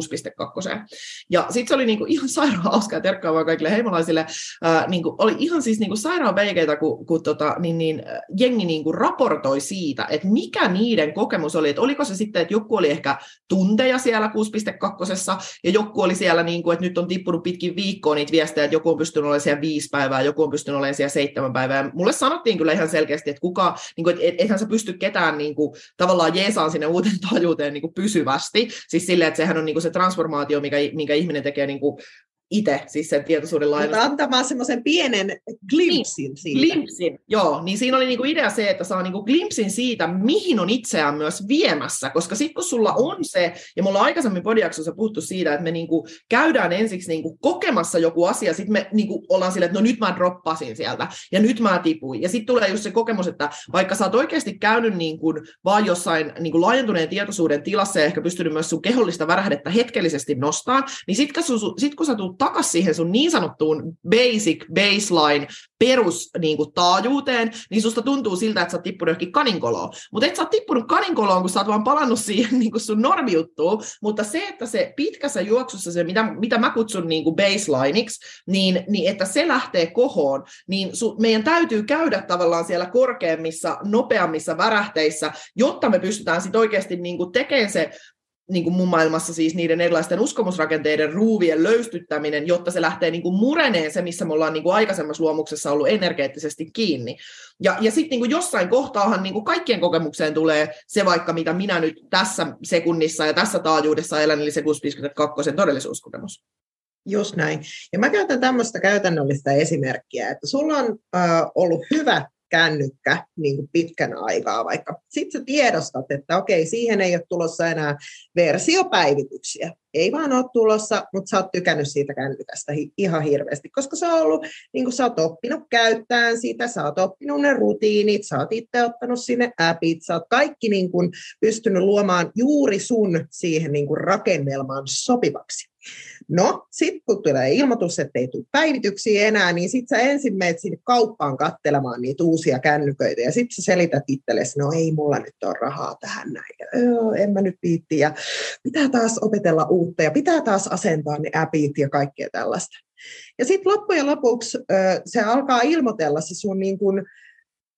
Ja sitten se oli niin kuin ihan [laughs] sairaan hauskaa terkkaa vaan kaikille heimolaisille. Ää, niin kuin, oli ihan siis niin kuin sairaan veikeitä, kun, kun tota, niin, niin, jengi niin kuin raportoi siitä, että mikä niiden kokemus oli, että oliko se sitten, että joku oli ehkä tunteja siellä 6.2 ja joku oli siellä, niin kuin, että nyt on tippunut pitkin viikkoa niitä viestejä, että joku on pystynyt olemaan siellä viisi päivää, joku on pystynyt olemaan siellä seitsemän päivää. Ja mulle sanottiin kyllä ihan selkeästi, että kuka, niin kuin, että eihän sä pysty ketään niin kuin, tavallaan jeesaan sinne uuteen [laughs] tajuuteen niin kuin pysyvästi. Siis silleen, että sehän on niin kuin se transformaatio, mikä, minkä ihminen tekee niin kuin, itse, siis sen tietoisuuden. Mutta antamaan semmoisen pienen glimpsin niin, siitä. Glimpsin, joo. Niin siinä oli niinku idea se, että saa niinku glimpsin siitä, mihin on itseään myös viemässä, koska sitten kun sulla on se, ja mulla on aikaisemmin podiaksossa puhuttu siitä, että me niinku käydään ensiksi niinku kokemassa joku asia, sitten me niinku ollaan silleen, että no nyt mä droppasin sieltä, ja nyt mä tipuin. Ja sitten tulee just se kokemus, että vaikka sä oot oikeasti käynyt niinku vaan jossain niinku laajentuneen tietoisuuden tilassa ja ehkä pystynyt myös sun kehollista värähdettä hetkellisesti nostaa, niin sitten kun, sit, kun sä tulet takaisin siihen sun niin sanottuun basic, baseline, perus niin kuin, taajuuteen, niin susta tuntuu siltä, että sä oot tippunut johonkin kaninkoloon. Mutta et sä oot tippunut kaninkoloon, kun sä oot vaan palannut siihen [laughs] niin kuin sun normijuttuun. Mutta se, että se pitkässä juoksussa, se mitä, mitä mä kutsun niin kuin baselineiksi, niin, niin että se lähtee kohoon, niin su, meidän täytyy käydä tavallaan siellä korkeammissa, nopeammissa värähteissä, jotta me pystytään sitten oikeasti niin kuin tekemään se niin kuin mun maailmassa siis niiden erilaisten uskomusrakenteiden ruuvien löystyttäminen, jotta se lähtee niin kuin mureneen se, missä me ollaan niin kuin aikaisemmassa luomuksessa ollut energeettisesti kiinni. Ja, ja sitten niin jossain kohtaahan niin kuin kaikkien kokemukseen tulee se vaikka, mitä minä nyt tässä sekunnissa ja tässä taajuudessa elän, eli se 652 todellisuuskokemus. Just näin. Ja mä käytän tämmöistä käytännöllistä esimerkkiä, että sulla on äh, ollut hyvä kännykkä niin kuin pitkän aikaa vaikka. Sitten sä tiedostat, että okei, siihen ei ole tulossa enää versiopäivityksiä. Ei vaan ole tulossa, mutta sä oot tykännyt siitä kännykästä ihan hirveästi, koska sä oot, ollut, niin kuin sä oot oppinut käyttämään sitä, sä oot oppinut ne rutiinit, sä oot itse ottanut sinne appit, sä oot kaikki niin kuin pystynyt luomaan juuri sun siihen niin kuin rakennelmaan sopivaksi. No, sitten kun tulee ilmoitus, että ei tule päivityksiä enää, niin sitten sä ensin menet sinne kauppaan katselemaan niitä uusia kännyköitä ja sitten sä selität itsellesi, no ei mulla nyt ole rahaa tähän näin, ja, en mä nyt viitti ja pitää taas opetella uutta ja pitää taas asentaa ne appit ja kaikkea tällaista. Ja sitten loppujen lopuksi se alkaa ilmoitella se sun niin kun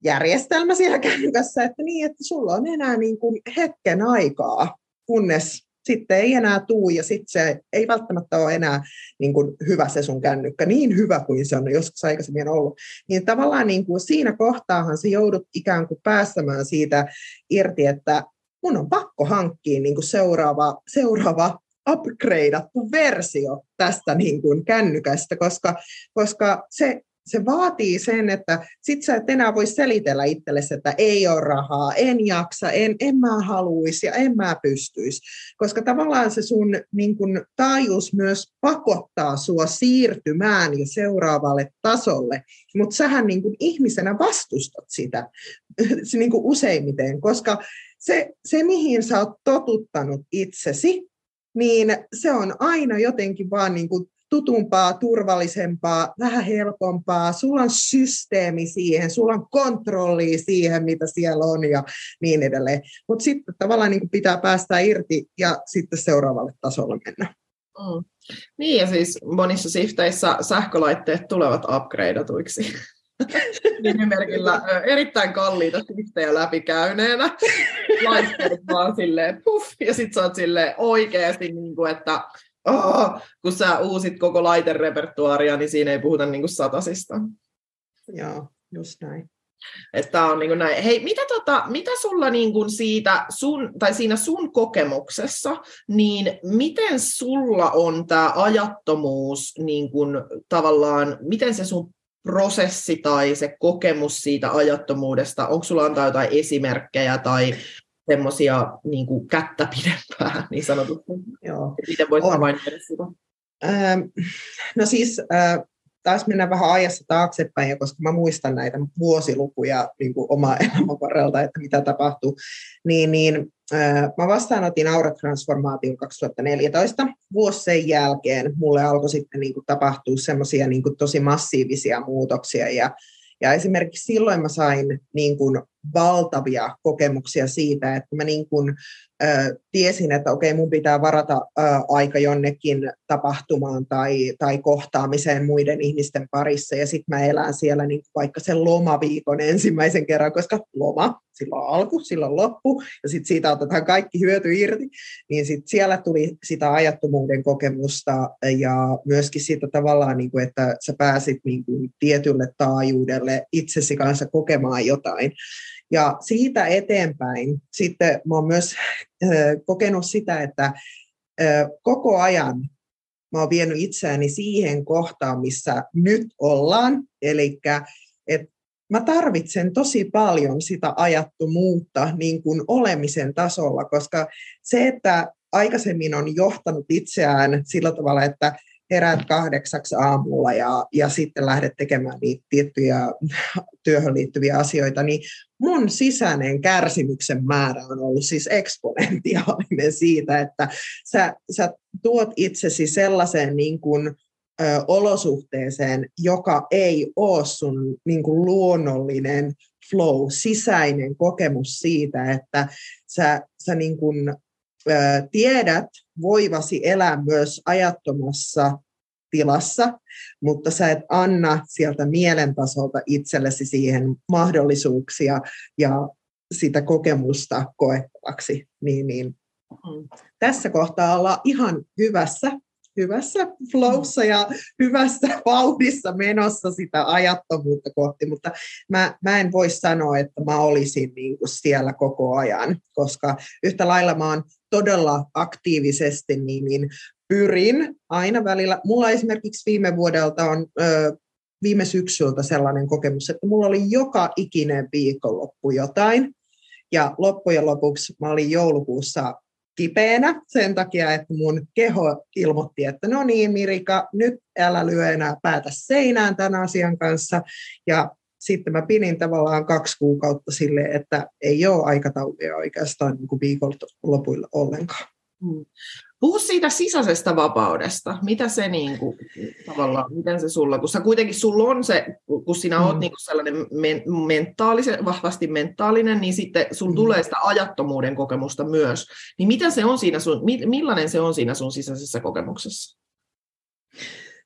järjestelmä siellä kännykässä, että niin, että sulla on enää niin kun hetken aikaa, kunnes sitten ei enää tuu ja sitten se ei välttämättä ole enää niin kuin hyvä se sun kännykkä, niin hyvä kuin se on joskus aikaisemmin ollut. Niin tavallaan niin kuin siinä kohtaahan se joudut ikään kuin päästämään siitä irti, että mun on pakko hankkia niin kuin seuraava, seuraava upgradeattu versio tästä niin kuin kännykästä, koska, koska se se vaatii sen, että sit sä et enää voi selitellä itsellesi, että ei ole rahaa, en jaksa, en, en mä haluaisi ja en mä pystyisi. Koska tavallaan se sun niin kun, taajuus myös pakottaa sua siirtymään jo seuraavalle tasolle, mutta sähän niin kun, ihmisenä vastustat sitä se, [laughs] niin kun useimmiten, koska se, se, mihin sä oot totuttanut itsesi, niin se on aina jotenkin vaan niin kuin tutumpaa, turvallisempaa, vähän helpompaa, sulla on systeemi siihen, sulla on kontrolli siihen, mitä siellä on ja niin edelleen. Mutta sitten tavallaan niin pitää päästä irti ja sitten seuraavalle tasolle mennä. Mm. Niin ja siis monissa sifteissä sähkölaitteet tulevat upgradeatuiksi. [laughs] Nimimerkillä erittäin kalliita siftejä läpikäyneenä. [laughs] Laitteet vaan silleen puff, ja sitten sä oot silleen oikeasti, niin kuin, että oh, kun sä uusit koko laiterepertuaaria, niin siinä ei puhuta niin kuin satasista. Joo, just näin. Että on niin kuin näin. Hei, mitä, tota, mitä sulla niin kuin siitä sun, tai siinä sun kokemuksessa, niin miten sulla on tämä ajattomuus niin kuin, tavallaan, miten se sun prosessi tai se kokemus siitä ajattomuudesta, onko sulla antaa jotain esimerkkejä tai semmoisia niin kuin kättä pidempää, niin sanotusti. Joo. Miten voit mainita sitä? Ähm, no siis äh, taas mennään vähän ajassa taaksepäin, ja koska mä muistan näitä vuosilukuja niin kuin omaa [laughs] elämän varrelta, että mitä tapahtuu, niin, niin mä vastaanotin auratransformaation 2014. Vuosi sen jälkeen mulle alkoi sitten niin kuin tapahtua semmoisia niin tosi massiivisia muutoksia ja ja esimerkiksi silloin mä sain niin kuin valtavia kokemuksia siitä, että mä niin kuin, ö, tiesin, että okei, mun pitää varata ö, aika jonnekin tapahtumaan tai, tai kohtaamiseen muiden ihmisten parissa, ja sitten mä elän siellä niin vaikka sen lomaviikon ensimmäisen kerran, koska loma, silloin alku, silloin loppu, ja sitten siitä otetaan kaikki hyöty irti, niin sitten siellä tuli sitä ajattomuuden kokemusta, ja myöskin siitä tavallaan, niin kuin, että sä pääsit niin kuin tietylle taajuudelle itsesi kanssa kokemaan jotain, ja siitä eteenpäin sitten mä oon myös kokenut sitä, että koko ajan mä oon vienyt itseäni siihen kohtaan, missä nyt ollaan. Eli että mä tarvitsen tosi paljon sitä ajattomuutta niin kuin olemisen tasolla, koska se, että aikaisemmin on johtanut itseään sillä tavalla, että heräät kahdeksaksi aamulla ja, ja sitten lähdet tekemään niitä tiettyjä [laughs] työhön liittyviä asioita, niin mun sisäinen kärsimyksen määrä on ollut siis eksponentiaalinen [laughs] siitä, että sä, sä tuot itsesi sellaiseen niin kuin, ö, olosuhteeseen, joka ei ole sun niin kuin luonnollinen flow, sisäinen kokemus siitä, että sä, sä niin kuin, ö, tiedät voivasi elää myös ajattomassa tilassa, mutta sä et anna sieltä mielentasolta itsellesi siihen mahdollisuuksia ja sitä kokemusta koettavaksi. Niin, niin. Mm. Tässä kohtaa ollaan ihan hyvässä, hyvässä flowssa ja hyvässä vauhdissa menossa sitä ajattomuutta kohti, mutta mä, mä en voi sanoa, että mä olisin niin kuin siellä koko ajan, koska yhtä lailla mä oon todella aktiivisesti niin, niin pyrin aina välillä. Mulla esimerkiksi viime vuodelta on ö, viime syksyltä sellainen kokemus, että mulla oli joka ikinen viikonloppu jotain. Ja loppujen lopuksi mä olin joulukuussa kipeänä sen takia, että mun keho ilmoitti, että no niin Mirika, nyt älä lyö enää päätä seinään tämän asian kanssa. Ja sitten mä pinin tavallaan kaksi kuukautta sille, että ei ole aikatauluja oikeastaan niin viikonlopuilla ollenkaan. Mm. Puhu siitä sisäisestä vapaudesta. Mitä se niin kuin, tavallaan, miten se sulla, kun sä kuitenkin sulla on se, kun sinä mm. oot niin kuin sellainen men, mentaalisen, vahvasti mentaalinen, niin sitten sun mm. tulee sitä ajattomuuden kokemusta myös. Niin mitä se on siinä sun, millainen se on siinä sun sisäisessä kokemuksessa?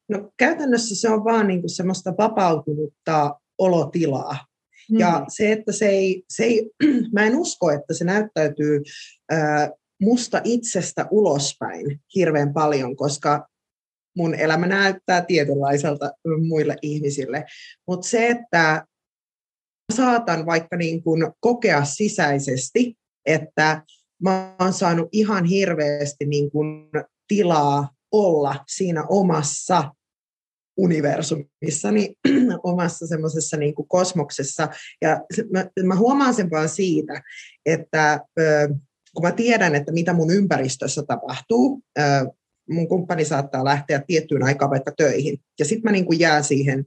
No käytännössä se on vaan niin kuin semmoista vapautunutta olotilaa. Mm. Ja se, että se ei, se ei, [clears throat] mä en usko, että se näyttäytyy ää, musta itsestä ulospäin hirveän paljon, koska mun elämä näyttää tietynlaiselta muille ihmisille. Mutta se, että saatan vaikka niin kun kokea sisäisesti, että mä oon saanut ihan hirveästi niin kun tilaa olla siinä omassa universumissani, [clears throat] omassa semmoisessa niin kosmoksessa. Ja mä, mä huomaan sen vaan siitä, että kun mä tiedän, että mitä mun ympäristössä tapahtuu, mun kumppani saattaa lähteä tiettyyn aikaan vaikka töihin, ja sitten mä niin kuin jään siihen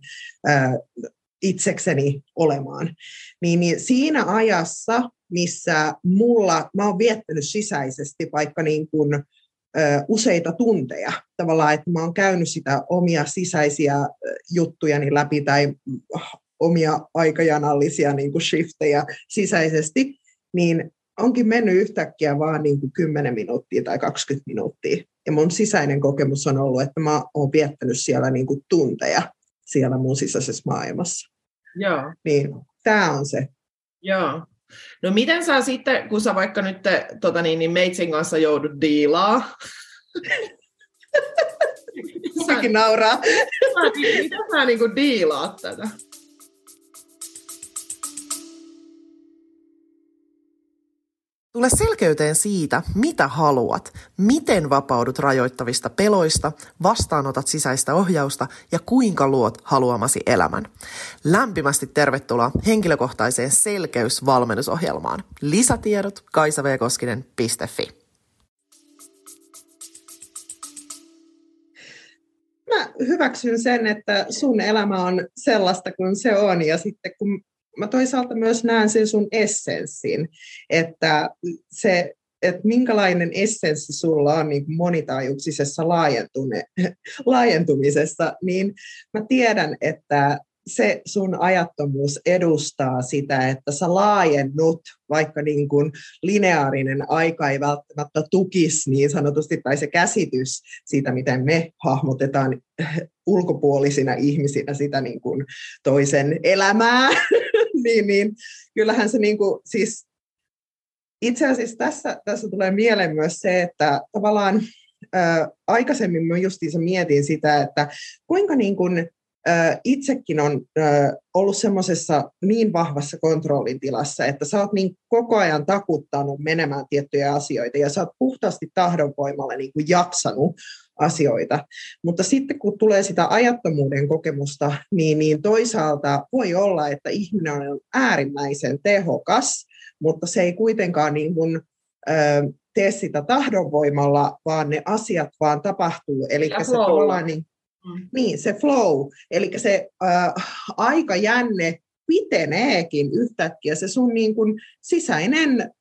itsekseni olemaan. Niin, niin siinä ajassa, missä mulla, mä oon viettänyt sisäisesti vaikka niin kuin, useita tunteja, tavallaan, että mä oon käynyt sitä omia sisäisiä juttujani läpi tai omia aikajanallisia niin kuin shiftejä sisäisesti, niin onkin mennyt yhtäkkiä vaan niin kuin 10 minuuttia tai 20 minuuttia. Ja mun sisäinen kokemus on ollut, että mä oon viettänyt siellä niin kuin tunteja siellä mun sisäisessä maailmassa. Joo. Niin, tämä on se. Joo. No miten sä sitten, kun sä vaikka nyt tota niin, niin meitsin kanssa joudut diilaa, Säkin nauraa. Miten sä niin kuin diilaat tätä? Tule selkeyteen siitä, mitä haluat, miten vapaudut rajoittavista peloista, vastaanotat sisäistä ohjausta ja kuinka luot haluamasi elämän. Lämpimästi tervetuloa henkilökohtaiseen selkeysvalmennusohjelmaan. Lisätiedot kaisavkoskinen.fi. Mä hyväksyn sen, että sun elämä on sellaista kuin se on ja sitten kun mä toisaalta myös näen sen sun essenssin, että se että minkälainen essenssi sulla on niin monitaajuuksisessa laajentumisessa, niin mä tiedän, että se sun ajattomuus edustaa sitä, että sä laajennut, vaikka niin kuin lineaarinen aika ei välttämättä tukisi niin sanotusti, tai se käsitys siitä, miten me hahmotetaan ulkopuolisina ihmisinä sitä niin kuin toisen elämää, [laughs] niin, niin. Kyllähän se niin kuin, siis itse asiassa tässä, tässä tulee mieleen myös se, että tavallaan ää, aikaisemmin mä justiinsa mietin sitä, että kuinka niin kuin, itsekin on ollut semmoisessa niin vahvassa kontrollin tilassa, että sä oot niin koko ajan takuttanut menemään tiettyjä asioita ja sä oot puhtaasti tahdonvoimalla niin kuin jaksanut asioita. Mutta sitten kun tulee sitä ajattomuuden kokemusta, niin, niin toisaalta voi olla, että ihminen on äärimmäisen tehokas, mutta se ei kuitenkaan niin kuin, ö, tee sitä tahdonvoimalla, vaan ne asiat vaan tapahtuu. Eli se tavallaan niin, Mm. Niin, se flow, eli se äh, aikajänne piteneekin yhtäkkiä. Se sun niin kuin, sisäinen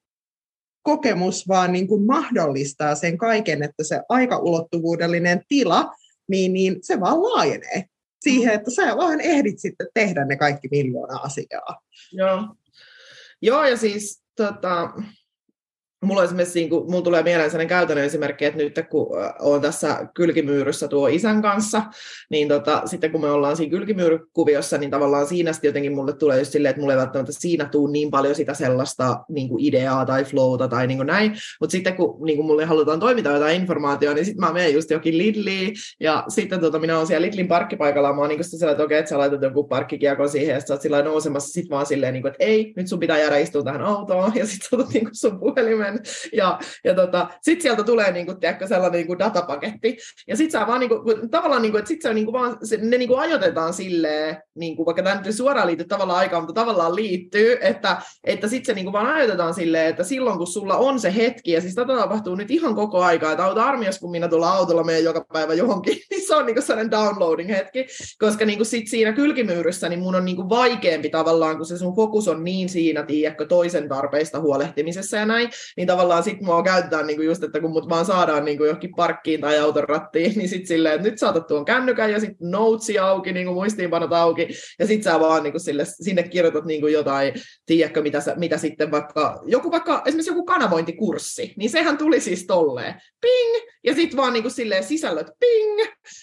kokemus vaan niin kuin mahdollistaa sen kaiken, että se aikaulottuvuudellinen tila, niin, niin se vaan laajenee siihen, että sä vaan ehdit sitten tehdä ne kaikki miljoona asiaa. Joo, Joo ja siis tota, Mulla, esimerkiksi, niin kun, mulla tulee mieleen sellainen käytännön esimerkki, että nyt kun olen tässä kylkimyyryssä tuo isän kanssa, niin tota, sitten kun me ollaan siinä kylkimyyrykuviossa, niin tavallaan siinä sitten jotenkin mulle tulee just silleen, että mulle ei välttämättä siinä tuu niin paljon sitä sellaista niin kuin ideaa tai flowta tai niin kuin näin, mutta sitten kun niin kuin mulle halutaan toimita jotain informaatiota, niin sitten mä menen just jokin Lidliin, ja sitten tota, minä olen siellä Lidlin parkkipaikalla, mä oon niin sillä, että okei, että sä laitat jonkun parkkikiekon siihen, ja sä oot sillä nousemassa, sitten vaan silleen, niin kuin, että ei, nyt sun pitää jäädä istua tähän autoon, ja sitten otat niin sun puhelimen puhelimen. Ja, ja tota, sitten sieltä tulee niinku, tiedätkö, sellainen niinku datapaketti. Ja sitten vaan niinku, tavallaan, niinku, että sit se on niinku vaan, se, ne niinku ajoitetaan silleen, niinku, vaikka tämä nyt suoraan liittyy tavallaan aikaan, mutta tavallaan liittyy, että, että sitten se niinku vaan ajoitetaan silleen, että silloin kun sulla on se hetki, ja siis tätä tapahtuu nyt ihan koko aikaa, että auto armias, kun minä tulla autolla meidän joka päivä johonkin, [laughs] niin se on niinku sellainen downloading hetki, koska niinku sit siinä kylkimyyryssä niin mun on niinku vaikeampi tavallaan, kun se sun fokus on niin siinä, tiedätkö, toisen tarpeista huolehtimisessa ja näin, niin tavallaan sit mua käytetään niinku just, että kun mut vaan saadaan niinku johonkin parkkiin tai auton rattiin, [laughs] niin sit silleen, että nyt saatat tuon kännykän ja sitten notesi auki, niinku muistiinpanot auki, ja sit sä vaan niinku sille, sinne kirjoitat niinku jotain, tiedätkö, mitä, sä, mitä sitten vaikka, joku vaikka, esimerkiksi joku kanavointikurssi, niin sehän tuli siis tolleen, ping, ja sitten vaan niinku silleen sisällöt, ping,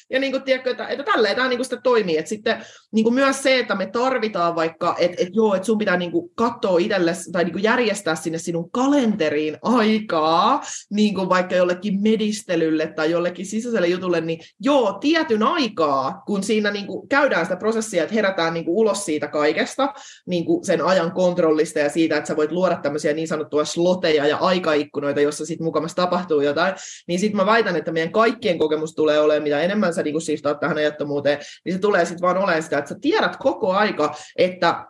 ja niinku, tiedätkö, että, että tälleen tämä niinku sitten toimii, että sitten niinku myös se, että me tarvitaan vaikka, että et joo, että sun pitää niinku katsoa itsellesi tai niinku järjestää sinne sinun kalenteriin, kalenteriin aikaa, niin kuin vaikka jollekin medistelylle tai jollekin sisäiselle jutulle, niin joo, tietyn aikaa, kun siinä niin kuin käydään sitä prosessia, että herätään niin kuin ulos siitä kaikesta, niin kuin sen ajan kontrollista ja siitä, että sä voit luoda tämmöisiä niin sanottuja sloteja ja aikaikkunoita, jossa sitten mukamassa tapahtuu jotain, niin sitten mä väitän, että meidän kaikkien kokemus tulee olemaan, mitä enemmän sä niin kuin tähän ajattomuuteen, niin se tulee sitten vaan olemaan sitä, että sä tiedät koko aika, että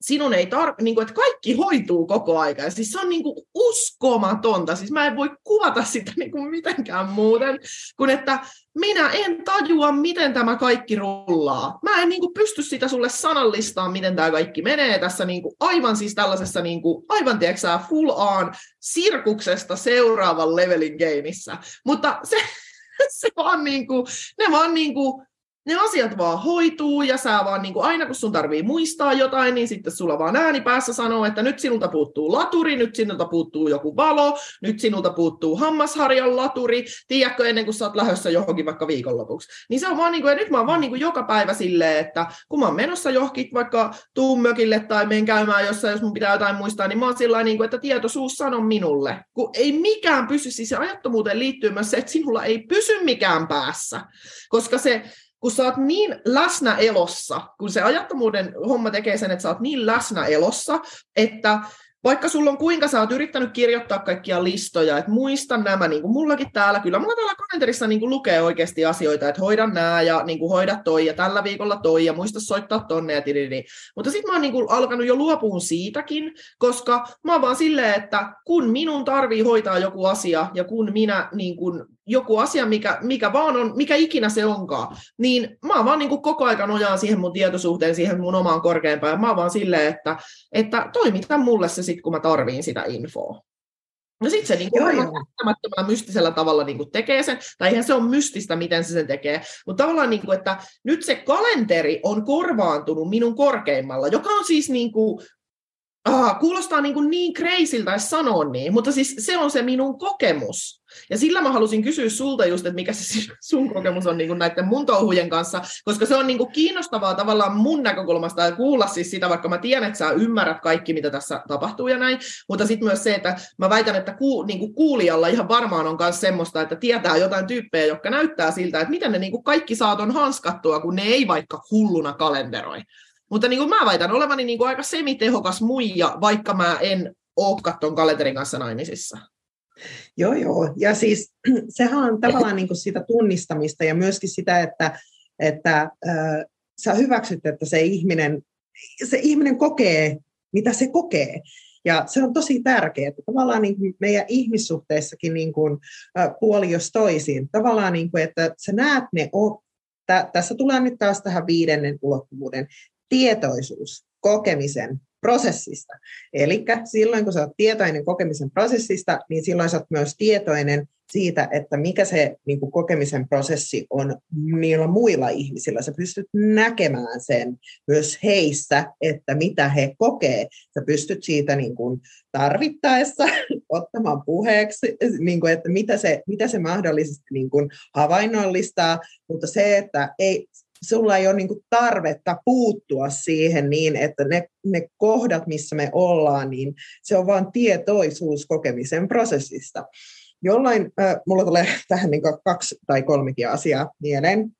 sinun ei tar- niin kuin, että kaikki hoituu koko aika. Ja siis se on niin kuin uskomatonta. Siis mä en voi kuvata sitä niin kuin mitenkään muuten, kuin että minä en tajua, miten tämä kaikki rullaa. Mä en niin kuin, pysty sitä sulle sanallistaan, miten tämä kaikki menee tässä niin kuin, aivan siis tällaisessa niin kuin, aivan tiedätkö, full on sirkuksesta seuraavan levelin gameissa. Mutta se, [laughs] se vaan niin kuin, ne vaan niin kuin, ne asiat vaan hoituu ja sä vaan niin kuin aina kun sun tarvii muistaa jotain, niin sitten sulla vaan ääni päässä sanoo, että nyt sinulta puuttuu laturi, nyt sinulta puuttuu joku valo, nyt sinulta puuttuu hammasharjan laturi, tiedätkö ennen kuin sä oot lähdössä johonkin vaikka viikonlopuksi. Niin se on vaan niin kuin, ja nyt mä oon vaan niin kuin joka päivä silleen, että kun mä oon menossa johonkin vaikka tuumökille tai menen käymään jossain, jos mun pitää jotain muistaa, niin mä oon sillä niin kuin, että tietoisuus sano minulle. Kun ei mikään pysy, siis se ajattomuuteen liittyy myös se, että sinulla ei pysy mikään päässä, koska se kun sä oot niin läsnä elossa, kun se ajattomuuden homma tekee sen, että sä oot niin läsnä elossa, että vaikka sulla on kuinka sä oot yrittänyt kirjoittaa kaikkia listoja, että muista nämä, niin kuin mullakin täällä, kyllä mulla täällä kalenterissa niin kuin lukee oikeasti asioita, että hoidan nämä ja niin kuin hoida toi ja tällä viikolla toi ja muista soittaa tonne ja tididi. Mutta sitten mä oon niin kuin alkanut jo luopuun siitäkin, koska mä oon vaan silleen, että kun minun tarvii hoitaa joku asia ja kun minä niin kuin joku asia, mikä, mikä vaan on, mikä ikinä se onkaan, niin mä vaan niin kuin koko ajan nojaan siihen mun tietosuhteen, siihen mun omaan korkeampaan, ja mä vaan silleen, että, että toimita mulle se sitten, kun mä tarviin sitä infoa. No sitten se niin kuin mystisellä tavalla niin kuin tekee sen, tai eihän se ole mystistä, miten se sen tekee, mutta tavallaan, niin kuin, että nyt se kalenteri on korvaantunut minun korkeimmalla, joka on siis niin kuin, Ah, kuulostaa niin, kuin niin kreisiltä sanoa niin, mutta siis se on se minun kokemus. Ja sillä mä halusin kysyä sulta just, että mikä se sun kokemus on niin kuin näiden mun touhujen kanssa, koska se on niin kuin kiinnostavaa tavallaan mun näkökulmasta ja kuulla siis sitä, vaikka mä tiedän, että sä ymmärrät kaikki, mitä tässä tapahtuu ja näin, mutta sitten myös se, että mä väitän, että ku, niin kuin kuulijalla ihan varmaan on myös semmoista, että tietää jotain tyyppejä, jotka näyttää siltä, että miten ne niin kuin kaikki saaton hanskattua, kun ne ei vaikka hulluna kalenderoi. Mutta niin kuin mä väitän olevani niin kuin aika semitehokas muija, vaikka mä en olekaan tuon kalenterin kanssa naimisissa. Joo, joo. Ja siis [clears throat] sehän on tavallaan niin kuin sitä tunnistamista ja myöskin sitä, että, että äh, sä hyväksyt, että se ihminen, se ihminen kokee, mitä se kokee. Ja se on tosi tärkeää, että tavallaan niin kuin meidän ihmissuhteissakin niin kuin, äh, puoli jos toisin. Tavallaan, niin kuin, että sä näet ne, o- Tä, tässä tulee nyt taas tähän viidennen ulottuvuuden tietoisuus kokemisen prosessista. Eli silloin, kun sä oot tietoinen kokemisen prosessista, niin silloin sä oot myös tietoinen siitä, että mikä se niin kuin kokemisen prosessi on niillä muilla ihmisillä. Sä pystyt näkemään sen myös heissä, että mitä he kokee. Sä pystyt siitä niin kuin tarvittaessa [laughs] ottamaan puheeksi, niin kuin, että mitä se, mitä se mahdollisesti niin kuin havainnollistaa, mutta se, että ei, sulla ei ole niin tarvetta puuttua siihen niin, että ne, ne kohdat, missä me ollaan, niin se on vain tietoisuus kokemisen prosessista. Jollain, äh, mulla tulee [laughs] tähän niin kaksi tai kolmekin asiaa mieleen.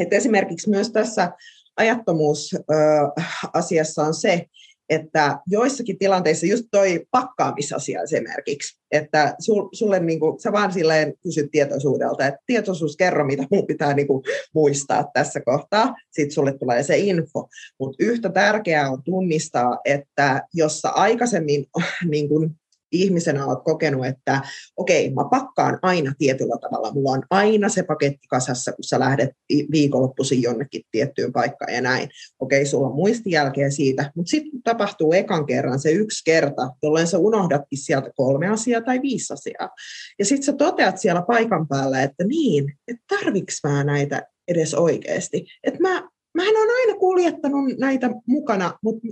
Että esimerkiksi myös tässä ajattomuusasiassa on se, että joissakin tilanteissa just toi pakkaamisasia esimerkiksi, että sul, sulle niin kuin, sä vaan silleen kysyt tietoisuudelta, että tietoisuus kerro, mitä mun pitää niin kuin, muistaa tässä kohtaa, sitten sulle tulee se info. Mutta yhtä tärkeää on tunnistaa, että jos sä aikaisemmin [laughs] niin kuin, ihmisenä olet kokenut, että okei, okay, mä pakkaan aina tietyllä tavalla, mulla on aina se paketti kasassa, kun sä lähdet viikonloppuisin jonnekin tiettyyn paikkaan ja näin. Okei, okay, sulla on muistijälkeä siitä, mutta sitten tapahtuu ekan kerran se yksi kerta, jolloin sä unohdatkin sieltä kolme asiaa tai viisi asiaa. Ja sitten sä toteat siellä paikan päällä, että niin, että tarviks mä näitä edes oikeasti. Että mä, mähän on aina kuljettanut näitä mukana, mutta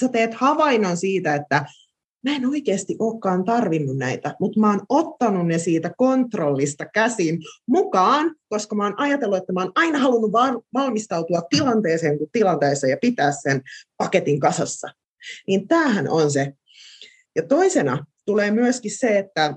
sä teet havainnon siitä, että mä en oikeasti olekaan tarvinnut näitä, mutta mä oon ottanut ne siitä kontrollista käsin mukaan, koska mä oon ajatellut, että mä oon aina halunnut valmistautua tilanteeseen kuin tilanteeseen ja pitää sen paketin kasassa. Niin tämähän on se. Ja toisena tulee myöskin se, että...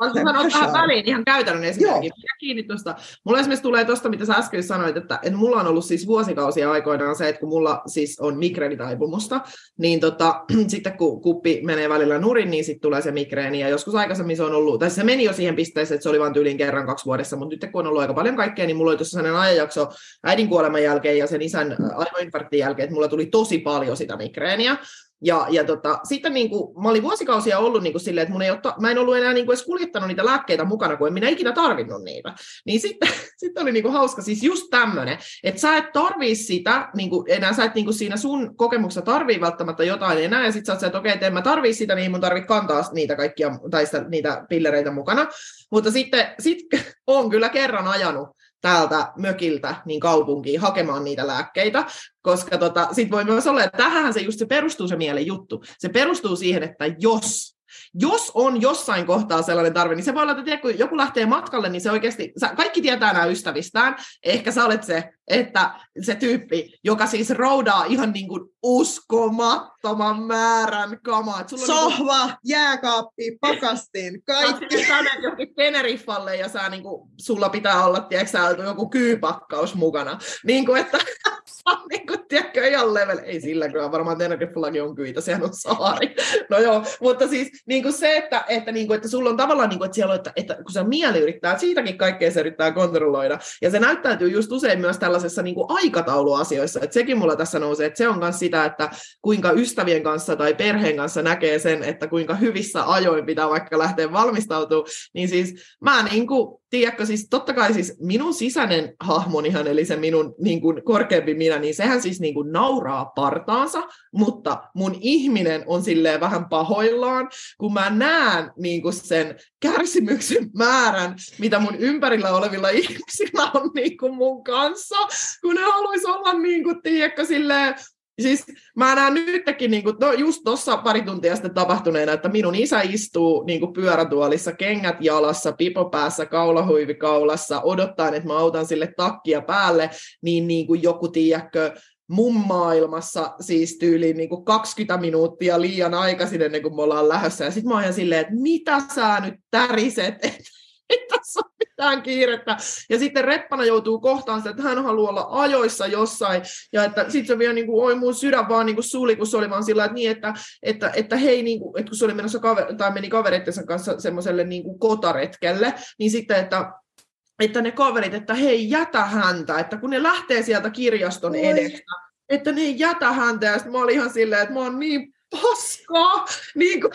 Voitko sanoa tähän väliin ihan käytännön esimerkki? kiinni tuosta. Mulla esimerkiksi tulee tuosta, mitä sä äsken sanoit, että, että mulla on ollut siis vuosikausia aikoinaan se, että kun mulla siis on migreenitaipumusta, niin tota, [clears throat] sitten kun kuppi menee välillä nurin, niin sitten tulee se migreeni. Ja joskus aikaisemmin se on ollut, tai se meni jo siihen pisteeseen, että se oli vain tyylin kerran kaksi vuodessa, mutta nyt kun on ollut aika paljon kaikkea, niin mulla oli tuossa sellainen ajanjakso äidin kuoleman jälkeen ja sen isän aivoinfarktin jälkeen, että mulla tuli tosi paljon sitä migreeniä. Ja, ja tota, sitten niin kuin, mä olin vuosikausia ollut niin kuin silleen, että mun ei ole, mä en ollut enää niin kuin edes kuljettanut niitä lääkkeitä mukana, kun en minä ikinä tarvinnut niitä. Niin sitten, [laughs] sitten oli niin kuin hauska, siis just tämmöinen, että sä et tarvii sitä, niin kuin, enää sä et niin kuin siinä sun kokemuksessa tarvii välttämättä jotain enää, ja sitten sä oot että okei, että en mä tarvii sitä, niin mun tarvii kantaa niitä kaikkia, tai sitä, niitä pillereitä mukana. Mutta sitten sit [laughs] on kyllä kerran ajanut täältä mökiltä niin kaupunkiin hakemaan niitä lääkkeitä, koska tota, sit voi myös olla, että tähän se just se perustuu se mielen juttu. Se perustuu siihen, että jos jos on jossain kohtaa sellainen tarve, niin se voi olla, että tiedä, kun joku lähtee matkalle, niin se oikeasti, sä, kaikki tietää nämä ystävistään, ehkä sä olet se, että se tyyppi, joka siis roudaa ihan niin kuin uskomattoman määrän kamaa. Sulla Sohva, niin kuin... jääkaappi, pakastin, kaikki. Sä menet johonkin Teneriffalle ja sä, niin kuin, sulla pitää olla, tiedätkö, joku kyypakkaus mukana. Niin kuin, että on [laughs] niin kuin, tiedätkö, ihan level. Ei sillä kyllä, varmaan Teneriffallakin on kyitä, sehän on saari. No joo, mutta siis niin kuin se, että, että, niin kuin, että sulla on tavallaan, niin kuin, että siellä on, että, että kun se mieli yrittää, siitäkin kaikkea se yrittää kontrolloida. Ja se näyttäytyy just usein myös tällaisessa niin kuin aikatauluasioissa. Että sekin mulla tässä nousee, että se on myös sitä, että kuinka ystävien kanssa tai perheen kanssa näkee sen, että kuinka hyvissä ajoin pitää vaikka lähteä valmistautumaan. Niin siis mä niin kuin, tiedätkö, siis totta kai siis minun sisäinen hahmonihan, eli se minun niin kuin korkeampi minä, niin sehän siis niin kuin nauraa partaansa, mutta mun ihminen on silleen vähän pahoillaan, kun mä näen niin kuin sen kärsimyksen määrän, mitä mun ympärillä olevilla [laughs] ihmisillä on niin kuin mun kanssa, kun ne haluaisi olla niin kuin, tiedätkö, silleen, Siis mä näen nytkin, niin kuin, no just tuossa pari tuntia sitten tapahtuneena, että minun isä istuu niin kuin pyörätuolissa, kengät jalassa, pipo päässä, kaulahuivi kaulassa, odottaa, että mä autan sille takkia päälle, niin, niin kuin joku, tiedätkö, mun maailmassa siis tyyliin niin kuin 20 minuuttia liian aikaisin ennen kuin me ollaan lähdössä. Ja sitten mä oon ihan silleen, että mitä sä nyt täriset, ei tässä ole mitään kiirettä. Ja sitten Reppana joutuu kohtaan sitä, että hän haluaa olla ajoissa jossain, ja että sitten se vielä niin kuin, oi mun sydän vaan niin kuin suli, kun se oli vaan sillä, että, niin, että, että, että hei, niin kuin, että kun se oli menossa kaver- tai meni kavereittensa kanssa semmoiselle niin kuin kotaretkelle, niin sitten, että että ne kaverit, että hei, jätä häntä, että kun ne lähtee sieltä kirjaston Oi. edestä, että ne ei jätä häntä, ja sitten mä olin ihan silleen, että mä oon niin paskaa, [laughs] niin kuin,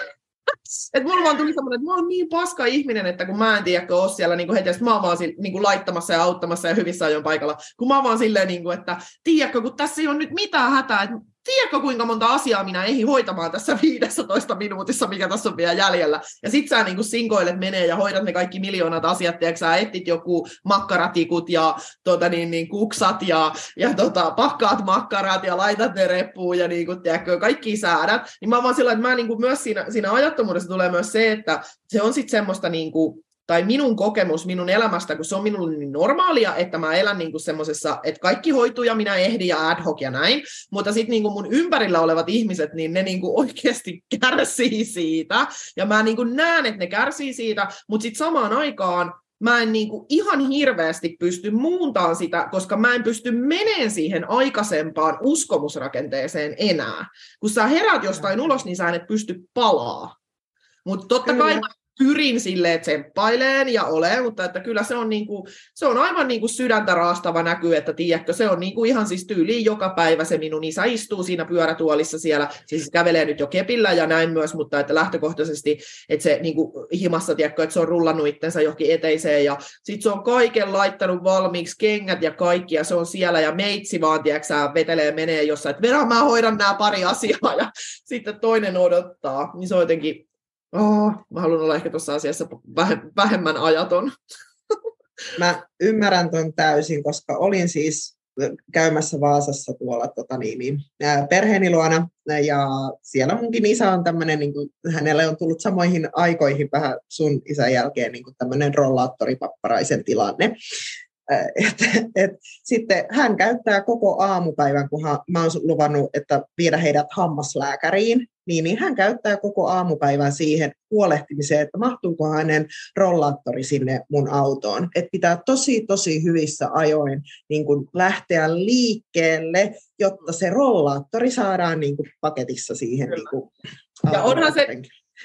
[laughs] et mulla vaan tuli semmoinen, että mä oon niin paska ihminen, että kun mä en tiedä, kun siellä niin heti, mä oon vaan niin kuin laittamassa ja auttamassa ja hyvissä ajoin paikalla, kun mä oon vaan silleen, niin kuin, että tiedätkö, kun tässä ei ole nyt mitään hätää, että tiedätkö kuinka monta asiaa minä ehdin hoitamaan tässä 15 minuutissa, mikä tässä on vielä jäljellä. Ja sit sä niin sinkoilet menee ja hoidat ne kaikki miljoonat asiat, tiedätkö sä etit joku makkaratikut ja tota, niin, niin, kuksat ja, ja tota, pakkaat makkarat ja laitat ne reppuun ja niin kuin, tiedätkö, kaikki säädät. Niin mä vaan sillä, että mä niin kuin myös siinä, siinä ajattomuudessa tulee myös se, että se on sitten semmoista niin kuin, tai minun kokemus minun elämästä, kun se on minulle niin normaalia, että mä elän niin semmoisessa, että kaikki hoituu ja minä ehdin ja ad hoc ja näin, mutta sitten niin mun ympärillä olevat ihmiset, niin ne niin oikeasti kärsii siitä, ja mä niin näen, että ne kärsii siitä, mutta sitten samaan aikaan mä en niin kuin ihan hirveästi pysty muuntaan sitä, koska mä en pysty meneen siihen aikaisempaan uskomusrakenteeseen enää. Kun sä herät jostain ulos, niin sä et pysty palaa. Mutta totta Kyllä. kai mä pyrin silleen tsemppaileen ja ole, mutta että kyllä se on, niin kuin, se on aivan niin kuin sydäntä raastava näky, että tiedätkö, se on niin kuin ihan siis tyyliin joka päivä se minun isä istuu siinä pyörätuolissa siellä, siis kävelee nyt jo kepillä ja näin myös, mutta että lähtökohtaisesti, että se niin kuin himassa, tiedätkö, että se on rullannut itsensä johonkin eteiseen ja sitten se on kaiken laittanut valmiiksi, kengät ja kaikki ja se on siellä ja meitsi vaan, tiedätkö, vetelee menee jossain, että Vera, mä hoidan nämä pari asiaa ja [laughs] sitten toinen odottaa, niin se on jotenkin oh, mä haluan olla ehkä tuossa asiassa vähemmän ajaton. [laughs] Mä ymmärrän ton täysin, koska olin siis käymässä Vaasassa tuolla tota niin, niin, perheeni luona, ja siellä munkin isä on tämmöinen, niin hänelle on tullut samoihin aikoihin vähän sun isän jälkeen niin tämmöinen rollaattoripapparaisen tilanne. Et, et, sitten hän käyttää koko aamupäivän, kun mä oon luvannut, että viedä heidät hammaslääkäriin, niin, niin hän käyttää koko aamupäivän siihen huolehtimiseen, että mahtuuko hänen rollaattori sinne mun autoon. Että pitää tosi, tosi hyvissä ajoin niin kun lähteä liikkeelle, jotta se rollaattori saadaan niin kun paketissa siihen. Niin kun, ja onhan se,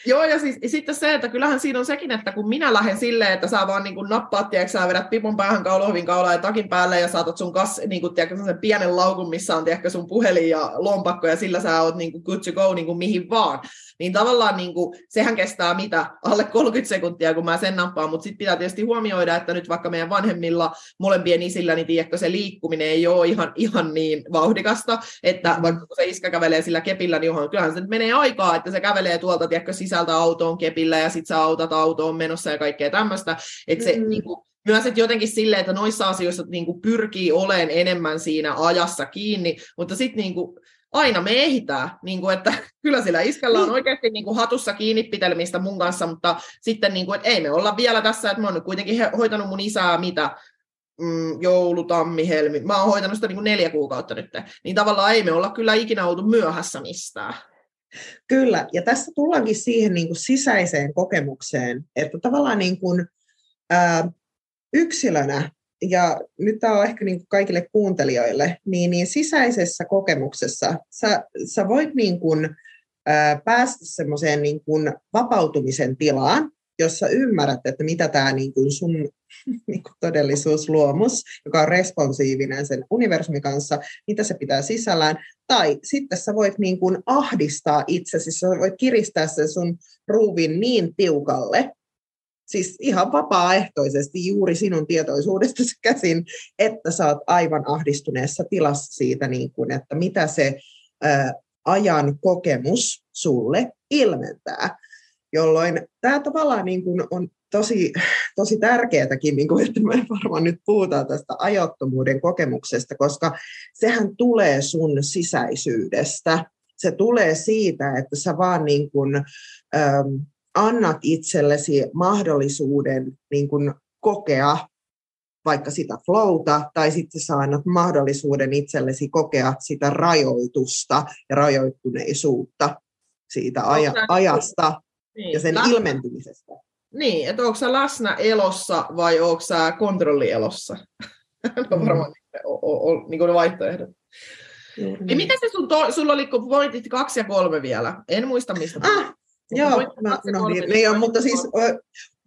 Joo, ja siis, sitten se, että kyllähän siinä on sekin, että kun minä lähden silleen, että sä vaan niin kuin nappaat, tiedätkö, sä vedät pipon päähän kaulohvin kaulaa ja takin päälle ja saatat sun kas, niin kuin, tiedätkö, sen pienen laukun, missä on tiedätkö, sun puhelin ja lompakko ja sillä sä oot niin kuin good to go niin kuin mihin vaan. Niin tavallaan niin kuin, sehän kestää mitä? Alle 30 sekuntia, kun mä sen nappaan, mutta sitten pitää tietysti huomioida, että nyt vaikka meidän vanhemmilla molempien isillä, niin tiedätkö, se liikkuminen ei ole ihan, ihan niin vauhdikasta, että vaikka kun se iskä kävelee sillä kepillä, niin johon, kyllähän se menee aikaa, että se kävelee tuolta, tiedätkö, sisältä autoon kepillä ja sitten sä autat autoon menossa ja kaikkea tämmöistä. Että se mm. niin kuin, myös että jotenkin silleen, että noissa asioissa niin kuin, pyrkii olemaan enemmän siinä ajassa kiinni, mutta sitten niin kuin, aina me ehditään, niin kuin, että [laughs] kyllä sillä iskällä on niin. oikeasti niin kuin, hatussa kiinni pitelemistä mun kanssa, mutta sitten niin kuin, että ei me olla vielä tässä, että mä oon nyt kuitenkin hoitanut mun isää mitä, mm, joulu, tammi, helmi, mä oon hoitanut sitä niin kuin neljä kuukautta nyt, niin tavallaan ei me olla kyllä ikinä oltu myöhässä mistään. Kyllä, ja tässä tullaankin siihen niin kuin sisäiseen kokemukseen, että tavallaan niin kuin, ää, yksilönä, ja nyt tämä on ehkä niin kuin kaikille kuuntelijoille, niin, niin sisäisessä kokemuksessa sä, sä voit niin kuin, ää, päästä semmoiseen niin kuin vapautumisen tilaan, jossa ymmärrät, että mitä tämä niin kuin sun [laughs] niin kuin todellisuusluomus, joka on responsiivinen sen universumin kanssa, mitä se pitää sisällään. Tai sitten sä voit niin kuin ahdistaa itsesi, sä voit kiristää sen sun ruuvin niin tiukalle, siis ihan vapaaehtoisesti juuri sinun tietoisuudestasi käsin, että sä oot aivan ahdistuneessa tilassa siitä, niin kuin, että mitä se ää, ajan kokemus sulle ilmentää. Jolloin tämä tavallaan niin kuin on tosi, tosi tärkeääkin, niin kuin, että me varmaan nyt puhutaan tästä ajottomuuden kokemuksesta, koska sehän tulee sun sisäisyydestä. Se tulee siitä, että sä vaan niin kuin, ähm, annat itsellesi mahdollisuuden niin kuin kokea vaikka sitä flowta, tai sitten sä annat mahdollisuuden itsellesi kokea sitä rajoitusta ja rajoittuneisuutta siitä aja, ajasta niin, ja sen ilmentymisestä. Niin, että onko sä läsnä elossa vai onko sä kontrollielossa? [laughs] no mm. varmaan o, o, o, niin ne vaihtoehdot. Mm. Niin mitä se sun, to, sulla oli pointit kaksi ja kolme vielä? En muista mistä. Ah, joo, mä unohdin. Niin, joo, mutta siis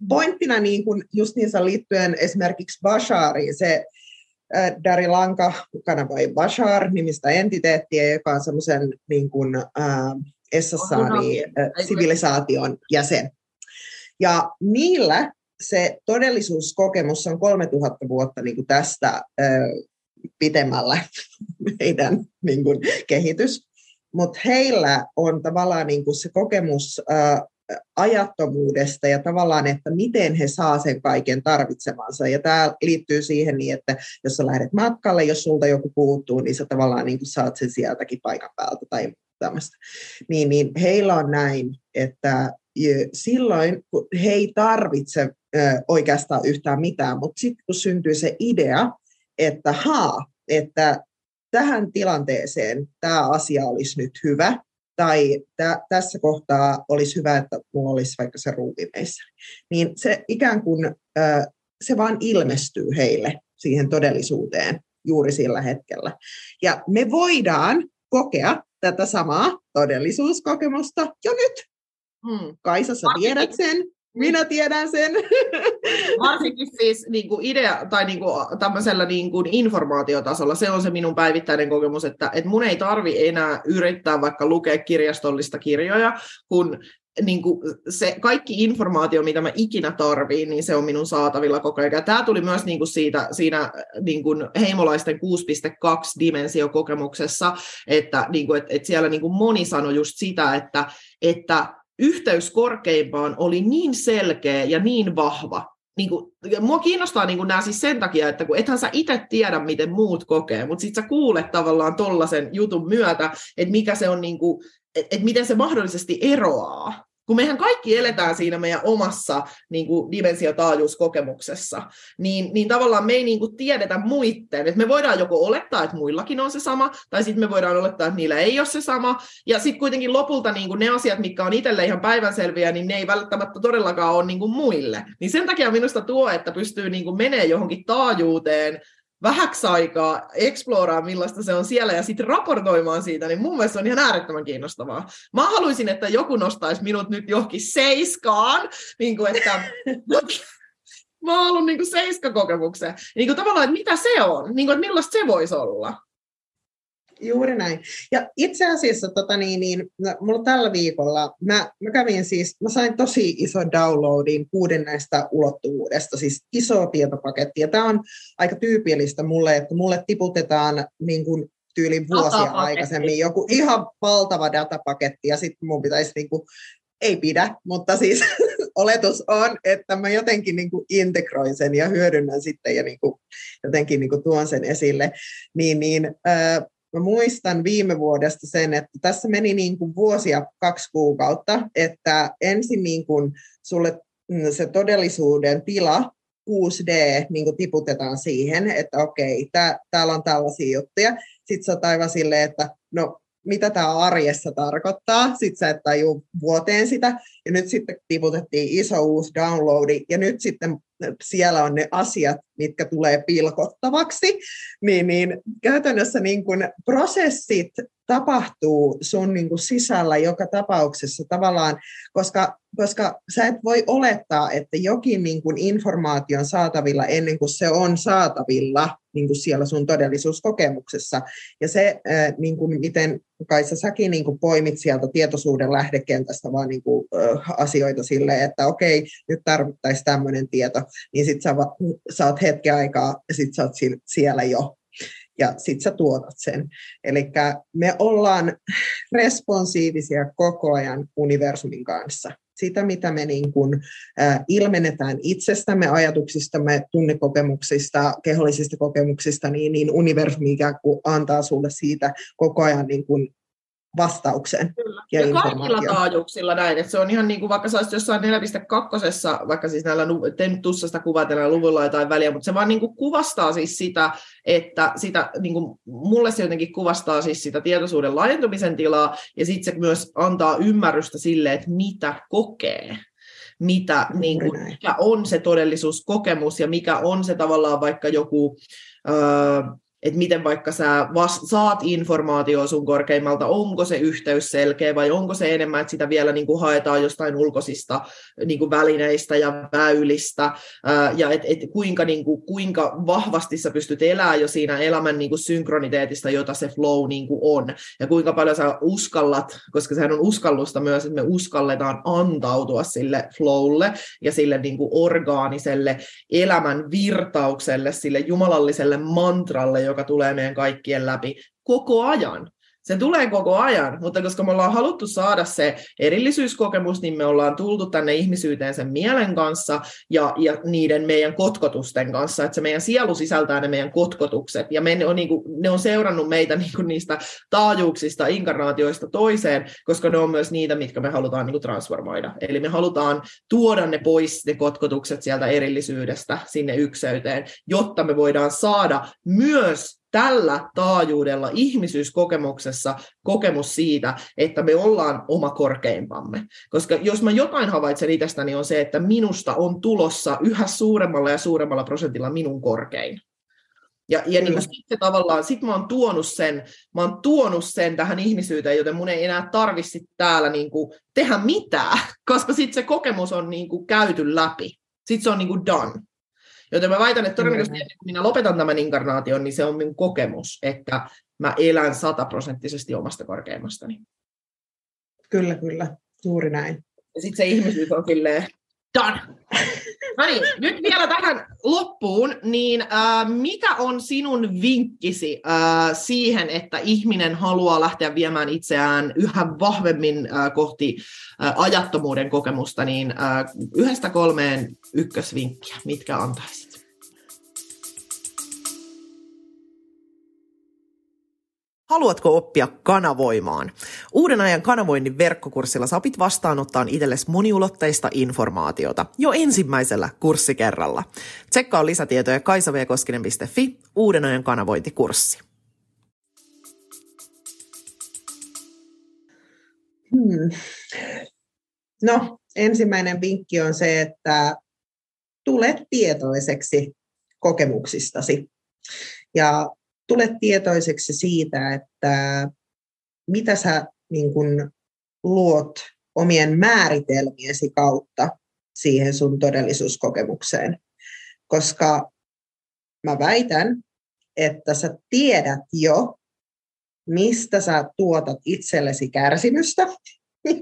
pointtina niin kuin just niissä liittyen esimerkiksi Bashariin, se Dari Lanka kanavoi Bashar nimistä entiteettiä, joka on semmoisen niin kuin, äh, SSR-sivilisaation jäsen. Ja niillä se todellisuuskokemus on 3000 vuotta niin kuin tästä äh, pitemmällä [laughs] meidän niin kuin, kehitys. Mutta heillä on tavallaan niin kuin se kokemus äh, ajattomuudesta ja tavallaan, että miten he saa sen kaiken tarvitsemansa. Ja tämä liittyy siihen niin, että jos sä lähdet matkalle, jos sulta joku puuttuu, niin sä tavallaan niin kuin saat sen sieltäkin paikan päältä tai tämmöistä. Niin, niin heillä on näin, että silloin kun he ei tarvitse oikeastaan yhtään mitään, mutta sitten kun syntyy se idea, että haa, että tähän tilanteeseen tämä asia olisi nyt hyvä, tai tä, tässä kohtaa olisi hyvä, että minulla olisi vaikka se ruuvi meissä. Niin se ikään kuin, se vaan ilmestyy heille siihen todellisuuteen juuri sillä hetkellä. Ja me voidaan kokea tätä samaa todellisuuskokemusta jo nyt. Hmm. Kaisa, sä tiedät sen, minä tiedän sen. [laughs] Varsinkin siis niin kuin idea tai niin kuin, tämmöisellä niin kuin informaatiotasolla, se on se minun päivittäinen kokemus, että, että mun ei tarvi enää yrittää vaikka lukea kirjastollista kirjoja, kun niin kuin se kaikki informaatio, mitä mä ikinä tarviin, niin se on minun saatavilla koko ajan. Tämä tuli myös niin kuin siitä, siinä niin kuin heimolaisten 6.2 dimensiokokemuksessa, että, niin kuin, että, että siellä niin kuin moni sanoi just sitä, että, että yhteys korkeimpaan oli niin selkeä ja niin vahva. Niin kuin, mua kiinnostaa niin kuin nämä siis sen takia, että kun ethän sä itse tiedä, miten muut kokee, mutta sitten sä kuulet tavallaan tollaisen jutun myötä, että mikä se on, niin kuin, että, että miten se mahdollisesti eroaa kun mehän kaikki eletään siinä meidän omassa niin kuin dimensio-taajuuskokemuksessa, niin, niin tavallaan me ei niin kuin tiedetä muiden. Et me voidaan joko olettaa, että muillakin on se sama, tai sitten me voidaan olettaa, että niillä ei ole se sama. Ja sitten kuitenkin lopulta niin kuin ne asiat, mitkä on itselle ihan päivänselviä, niin ne ei välttämättä todellakaan ole niin kuin muille. Niin sen takia minusta tuo, että pystyy niin kuin johonkin taajuuteen, vähäksi aikaa eksploraa, millaista se on siellä, ja sitten raportoimaan siitä, niin mun mielestä se on ihan äärettömän kiinnostavaa. Mä haluaisin, että joku nostaisi minut nyt johonkin seiskaan, niin kuin että [laughs] mä oon ollut niin kuin seiskakokemukseen. Niin kuin tavallaan, että mitä se on, niin kuin, että millaista se voisi olla. Juuri näin. Ja itse asiassa tota niin, niin, no, mulla tällä viikolla, mä, mä kävin siis, mä sain tosi iso downloadin kuuden näistä ulottuvuudesta, siis iso tietopaketti. Ja tämä on aika tyypillistä mulle, että mulle tiputetaan niin kuin tyyli vuosia aikaisemmin joku ihan valtava datapaketti, ja sitten mun pitäisi niin kuin, ei pidä, mutta siis [laughs] oletus on, että mä jotenkin niin kuin integroin sen ja hyödynnän sitten ja niin kuin jotenkin niin kuin tuon sen esille. Niin, niin äh, Mä muistan viime vuodesta sen, että tässä meni niin kuin vuosia kaksi kuukautta, että ensin niin kuin sulle mm, se todellisuuden tila 6D niin kuin tiputetaan siihen, että okei, tää, täällä on tällaisia juttuja. Sitten sä oot silleen, että no mitä tämä arjessa tarkoittaa. Sitten sä et tajua vuoteen sitä. Ja nyt sitten tiputettiin iso uusi downloadi. Ja nyt sitten siellä on ne asiat, mitkä tulee pilkottavaksi. Niin, niin käytännössä niin kun prosessit tapahtuu sun niin kuin sisällä joka tapauksessa tavallaan, koska, koska sä et voi olettaa, että jokin niin kuin informaatio on saatavilla ennen kuin se on saatavilla niin kuin siellä sun todellisuuskokemuksessa. Ja se, niin kuin miten Kaisa säkin niin kuin poimit sieltä tietoisuuden lähdekentästä vaan niin kuin, asioita silleen, että okei, nyt tarvittaisiin tämmöinen tieto, niin sit sä saat hetken aikaa ja sit sä oot siellä jo ja sitten sä tuotat sen. Eli me ollaan responsiivisia koko ajan universumin kanssa. Sitä, mitä me niin kuin, äh, ilmennetään itsestämme, ajatuksistamme, tunnekokemuksista, kehollisista kokemuksista, niin, niin universumi ikään kuin antaa sulle siitä koko ajan niin kuin vastauksen. Kyllä. Ja, ja kaikilla taajuuksilla näin, että se on ihan niin kuin vaikka sä olisit jossain 4.2, vaikka siis näillä, te nyt tussasta kuvatella luvulla jotain väliä, mutta se vaan niin kuin kuvastaa siis sitä, että sitä, niin kuin, mulle se jotenkin kuvastaa siis sitä tietoisuuden laajentumisen tilaa, ja sitten se myös antaa ymmärrystä sille, että mitä kokee mitä, niin kuin, mikä on se todellisuuskokemus ja mikä on se tavallaan vaikka joku, öö, että miten vaikka sä vas- saat informaatiota sun korkeimmalta, onko se yhteys selkeä vai onko se enemmän, että sitä vielä niin kuin haetaan jostain ulkoisista niin kuin välineistä ja väylistä, ää, ja et, et kuinka, niin kuin, kuinka vahvasti sä pystyt elämään jo siinä elämän niin kuin synkroniteetista, jota se flow niin kuin on, ja kuinka paljon sä uskallat, koska sehän on uskallusta myös, että me uskalletaan antautua sille flowlle ja sille niin kuin orgaaniselle elämän virtaukselle, sille jumalalliselle mantralle, joka tulee meidän kaikkien läpi koko ajan. Se tulee koko ajan, mutta koska me ollaan haluttu saada se erillisyyskokemus, niin me ollaan tultu tänne ihmisyyteen sen mielen kanssa ja, ja niiden meidän kotkotusten kanssa, että se meidän sielu sisältää ne meidän kotkotukset, ja me on, niin kuin, ne on seurannut meitä niin kuin niistä taajuuksista, inkarnaatioista toiseen, koska ne on myös niitä, mitkä me halutaan niin kuin transformoida. Eli me halutaan tuoda ne pois, ne kotkotukset sieltä erillisyydestä sinne ykseyteen, jotta me voidaan saada myös tällä taajuudella ihmisyyskokemuksessa kokemus siitä, että me ollaan oma korkeimpamme. Koska jos mä jotain havaitsen itsestäni on se, että minusta on tulossa yhä suuremmalla ja suuremmalla prosentilla minun korkein. Ja, ja niin sitten tavallaan, sit mä oon tuonut sen, mä oon tuonut sen tähän ihmisyyteen, joten mun ei enää tarvitsi täällä niin kuin tehdä mitään, [laughs] koska sitten se kokemus on niin kuin käyty läpi. Sitten se on niin kuin done. Joten mä väitän, että todennäköisesti kun minä lopetan tämän inkarnaation, niin se on minun kokemus, että mä elän sataprosenttisesti omasta korkeimmastani. Kyllä, kyllä. Juuri näin. Ja sitten se ihmisyys on silleen, done. No niin, nyt vielä tähän loppuun, niin äh, mikä on sinun vinkkisi äh, siihen, että ihminen haluaa lähteä viemään itseään yhä vahvemmin äh, kohti äh, ajattomuuden kokemusta, niin äh, yhdestä kolmeen ykkösvinkkiä, mitkä antaisit? Haluatko oppia kanavoimaan? Uuden ajan kanavoinnin verkkokurssilla sä opit vastaanottaa itsellesi moniulotteista informaatiota jo ensimmäisellä kurssikerralla. Tsekkaa lisätietoja kaisavkoskinen.fi, uuden ajan kanavointikurssi. Hmm. No, ensimmäinen vinkki on se, että tulet tietoiseksi kokemuksistasi. Ja tule tietoiseksi siitä, että mitä sä niin kun, luot omien määritelmiesi kautta siihen sun todellisuuskokemukseen. Koska mä väitän, että sä tiedät jo, mistä sä tuotat itsellesi kärsimystä,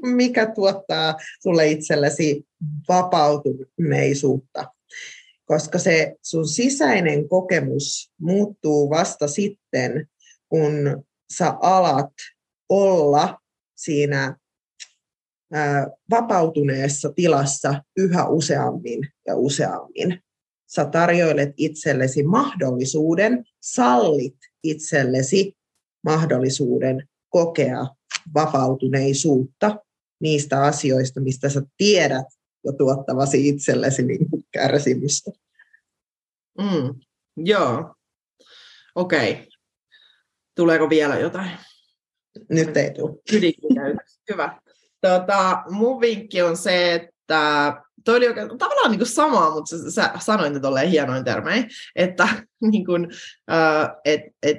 mikä tuottaa sulle itsellesi vapautuneisuutta koska se sun sisäinen kokemus muuttuu vasta sitten, kun sä alat olla siinä vapautuneessa tilassa yhä useammin ja useammin. Sä tarjoilet itsellesi mahdollisuuden, sallit itsellesi mahdollisuuden kokea vapautuneisuutta niistä asioista, mistä sä tiedät jo tuottavasi itsellesi niin kärsimystä. Mm, joo. Okei. Okay. Tuleeko vielä jotain? Nyt ei tule. [laughs] Hyvä. Tota, mun vinkki on se, että toi oli oikein, tavallaan niin kuin samaa, mutta sä, sä sanoit ne tolleen hienoin termein, että [laughs] niin kuin, äh, et, et,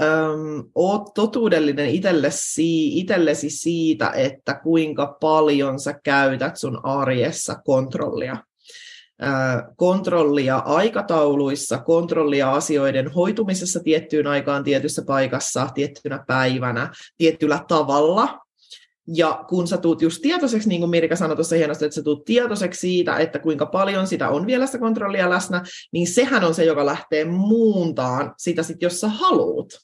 äm, oot totuudellinen itsellesi, itsellesi siitä, että kuinka paljon sä käytät sun arjessa kontrollia kontrollia aikatauluissa, kontrollia asioiden hoitumisessa tiettyyn aikaan tietyssä paikassa, tiettynä päivänä, tietyllä tavalla. Ja kun sä tuut just tietoiseksi, niin kuin Mirika sanoi tuossa hienosti, että sä tuut tietoiseksi siitä, että kuinka paljon sitä on vielä sitä kontrollia läsnä, niin sehän on se, joka lähtee muuntaan sitä sit, jos sä haluut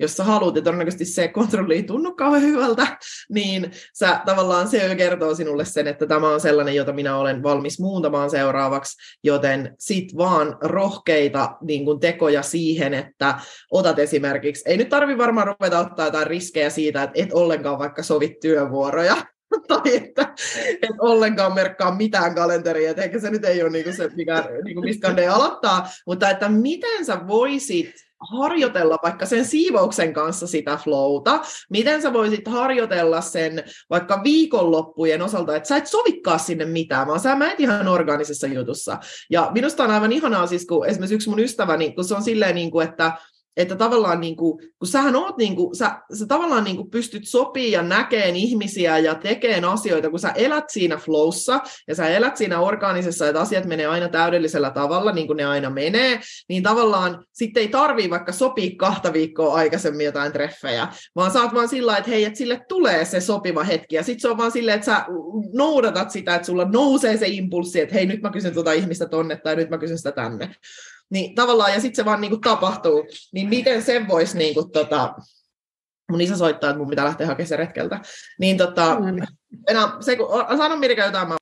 jos sä haluat, ja todennäköisesti se kontrolli ei tunnu kauhean hyvältä, niin sä, tavallaan se jo kertoo sinulle sen, että tämä on sellainen, jota minä olen valmis muuntamaan seuraavaksi, joten sit vaan rohkeita niin kuin tekoja siihen, että otat esimerkiksi, ei nyt tarvi varmaan ruveta ottaa jotain riskejä siitä, että et ollenkaan vaikka sovit työvuoroja, [laughs] tai että et ollenkaan merkkaa mitään kalenteria, että ehkä se nyt ei ole niinku se, mikä, niinku mistä ne aloittaa, mutta että miten sä voisit harjoitella vaikka sen siivouksen kanssa sitä flowta, miten sä voisit harjoitella sen vaikka viikonloppujen osalta, että sä et sovikkaa sinne mitään, vaan sä et ihan organisessa jutussa. Ja minusta on aivan ihanaa siis, kun esimerkiksi yksi mun ystäväni, kun se on silleen, niin kuin, että että tavallaan niin kuin, kun sähän oot niin kuin, sä, sä tavallaan niin kuin pystyt sopii ja näkeen ihmisiä ja tekeen asioita, kun sä elät siinä flowssa ja sä elät siinä orgaanisessa, että asiat menee aina täydellisellä tavalla, niin kuin ne aina menee, niin tavallaan sitten ei tarvii vaikka sopii kahta viikkoa aikaisemmin jotain treffejä, vaan oot vaan sillä että hei, että sille tulee se sopiva hetki ja sitten se on vaan silleen, että sä noudatat sitä, että sulla nousee se impulssi, että hei, nyt mä kysyn tuota ihmistä tonne tai nyt mä kysyn sitä tänne. Niin tavallaan, ja sitten se vaan niin kuin tapahtuu. Niin miten sen voisi, niin kuin, tota, mun isä soittaa, että mun pitää lähteä hakemaan se retkeltä. Niin tota, no niin. enää, se, kun, sano Mirika jotain, mä...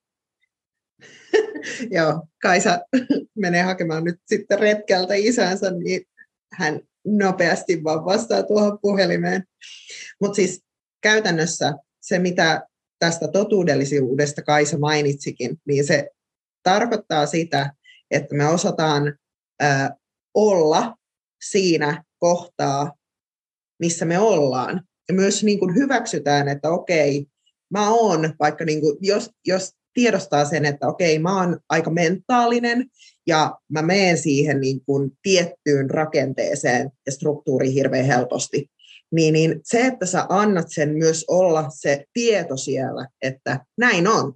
[laughs] Joo, Kaisa [laughs] menee hakemaan nyt sitten retkeltä isänsä, niin hän nopeasti vaan vastaa tuohon puhelimeen. Mutta siis käytännössä se, mitä tästä totuudellisuudesta Kaisa mainitsikin, niin se tarkoittaa sitä, että me osataan olla siinä kohtaa, missä me ollaan. Ja myös niin kuin hyväksytään, että okei, mä oon, vaikka niin kuin, jos, jos tiedostaa sen, että okei, mä oon aika mentaalinen ja mä menen siihen niin kuin tiettyyn rakenteeseen ja struktuuriin hirveän helposti, niin, niin se, että sä annat sen myös olla se tieto siellä, että näin on,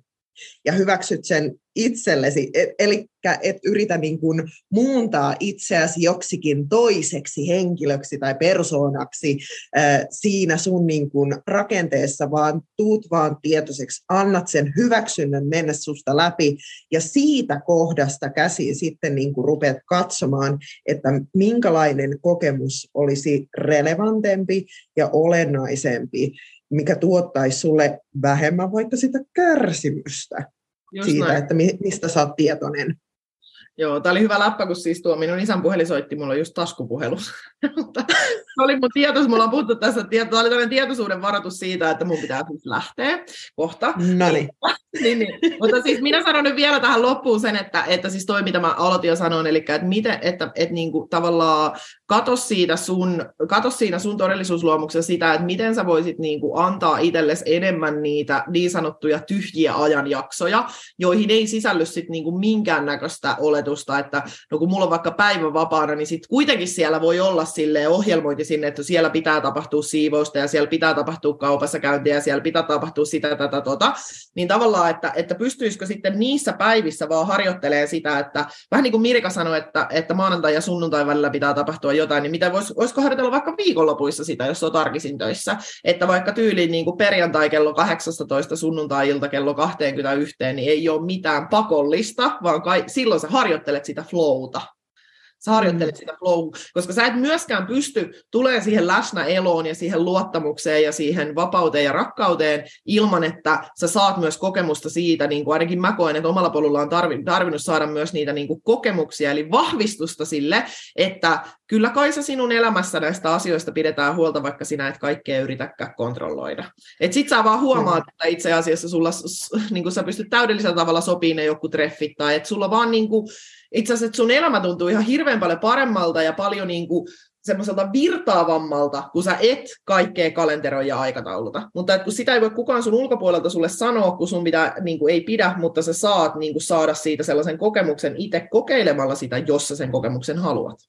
ja hyväksyt sen itsellesi, e, eli et yritä niin kuin muuntaa itseäsi joksikin toiseksi henkilöksi tai persoonaksi äh, siinä sun niin kuin rakenteessa, vaan tuut vaan tietoiseksi, annat sen hyväksynnän mennä susta läpi ja siitä kohdasta käsiin sitten niin kuin rupeat katsomaan, että minkälainen kokemus olisi relevantempi ja olennaisempi mikä tuottaisi sulle vähemmän vaikka sitä kärsimystä Just siitä, näin. että mistä sä oot tietoinen. Joo, tämä oli hyvä läppä, kun siis tuo minun isän puhelin soitti, mulla on just taskupuhelu. [laughs] se oli mun tietos, mulla on puhuttu tästä, tämä oli tämmöinen tietoisuuden varoitus siitä, että mun pitää siis lähteä kohta. No niin. [laughs] niin, niin. Mutta siis minä sanon nyt vielä tähän loppuun sen, että, että siis toi, mitä mä aloitin jo sanoin, eli että, miten, että, että niin kuin tavallaan kato siitä sun, kato siinä sun todellisuusluomuksessa sitä, että miten sä voisit niin kuin antaa itsellesi enemmän niitä niin sanottuja tyhjiä ajanjaksoja, joihin ei sisälly sit niin kuin minkäännäköistä oletusta, että no kun mulla on vaikka päivän vapaana, niin sitten kuitenkin siellä voi olla sille ohjelmointi sinne, että siellä pitää tapahtua siivousta ja siellä pitää tapahtua kaupassa käyntiä ja siellä pitää tapahtua sitä, tätä, tota, niin tavallaan, että, että pystyisikö sitten niissä päivissä vaan harjoittelemaan sitä, että vähän niin kuin Mirika sanoi, että, että maanantai ja sunnuntai välillä pitää tapahtua jotain, niin mitä vois, voisiko harjoitella vaikka viikonlopuissa sitä, jos on tarkisin töissä, että vaikka tyyliin niin kuin perjantai kello 18, sunnuntai-ilta kello 21, niin ei ole mitään pakollista, vaan kai, silloin sä harjoittelet sitä flowta. Sä harjoittelet mm. sitä flow, koska sä et myöskään pysty tulemaan siihen läsnäeloon ja siihen luottamukseen ja siihen vapauteen ja rakkauteen ilman, että sä saat myös kokemusta siitä, niin kuin ainakin mä koen, että omalla polulla on tarvinnut saada myös niitä niin kuin kokemuksia, eli vahvistusta sille, että kyllä kai sä sinun elämässä näistä asioista pidetään huolta, vaikka sinä et kaikkea yritäkään kontrolloida. Et sit sä vaan huomaat, että itse asiassa sulla, niin sä pystyt täydellisellä tavalla sopimaan ne joku treffit, tai että sulla vaan niin kuin, itse asiassa sun elämä tuntuu ihan hirveän paljon paremmalta ja paljon niin kuin semmoiselta virtaavammalta, kun sä et kaikkea kalenteroi ja aikatauluta. Mutta että kun sitä ei voi kukaan sun ulkopuolelta sulle sanoa, kun sun pitää, niin kuin ei pidä, mutta sä saat niin kuin saada siitä sellaisen kokemuksen itse kokeilemalla sitä, jos sä sen kokemuksen haluat.